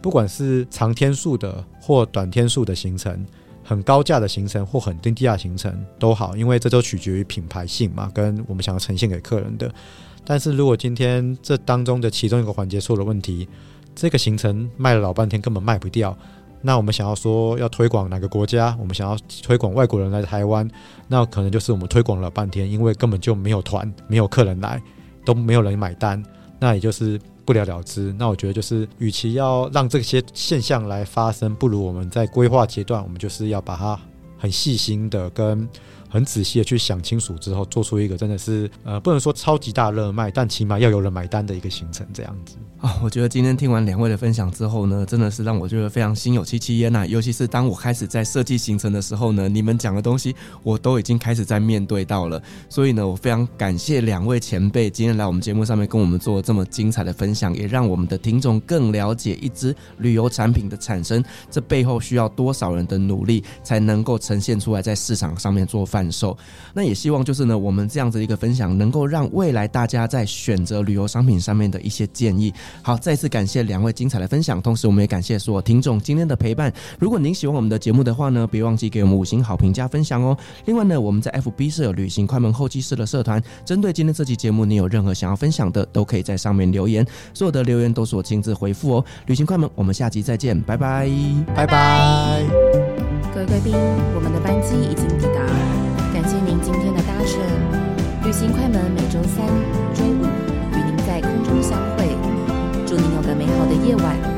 不管是长天数的或短天数的行程，很高价的行程或很低价行程都好，因为这都取决于品牌性嘛，跟我们想要呈现给客人的。但是如果今天这当中的其中一个环节出了问题，这个行程卖了老半天，根本卖不掉。那我们想要说要推广哪个国家？我们想要推广外国人来台湾，那可能就是我们推广了半天，因为根本就没有团，没有客人来，都没有人买单，那也就是不了了之。那我觉得就是，与其要让这些现象来发生，不如我们在规划阶段，我们就是要把它很细心的跟。很仔细的去想清楚之后，做出一个真的是呃，不能说超级大热卖，但起码要有人买单的一个行程这样子啊。我觉得今天听完两位的分享之后呢，真的是让我觉得非常心有戚戚焉呐。尤其是当我开始在设计行程的时候呢，你们讲的东西我都已经开始在面对到了。所以呢，我非常感谢两位前辈今天来我们节目上面跟我们做这么精彩的分享，也让我们的听众更了解一支旅游产品的产生，这背后需要多少人的努力才能够呈现出来，在市场上面做饭。感受，那也希望就是呢，我们这样子一个分享，能够让未来大家在选择旅游商品上面的一些建议。好，再次感谢两位精彩的分享，同时我们也感谢所有听众今天的陪伴。如果您喜欢我们的节目的话呢，别忘记给我们五星好评加分享哦。另外呢，我们在 FB 设有旅行快门后期室的社团，针对今天这期节目，你有任何想要分享的，都可以在上面留言，所有的留言都是我亲自回复哦。旅行快门，我们下集再见，拜拜，拜拜。各位贵宾，我们的班机已经抵达。旅行快门每周三、周五与您在空中相会，祝您有个美好的夜晚。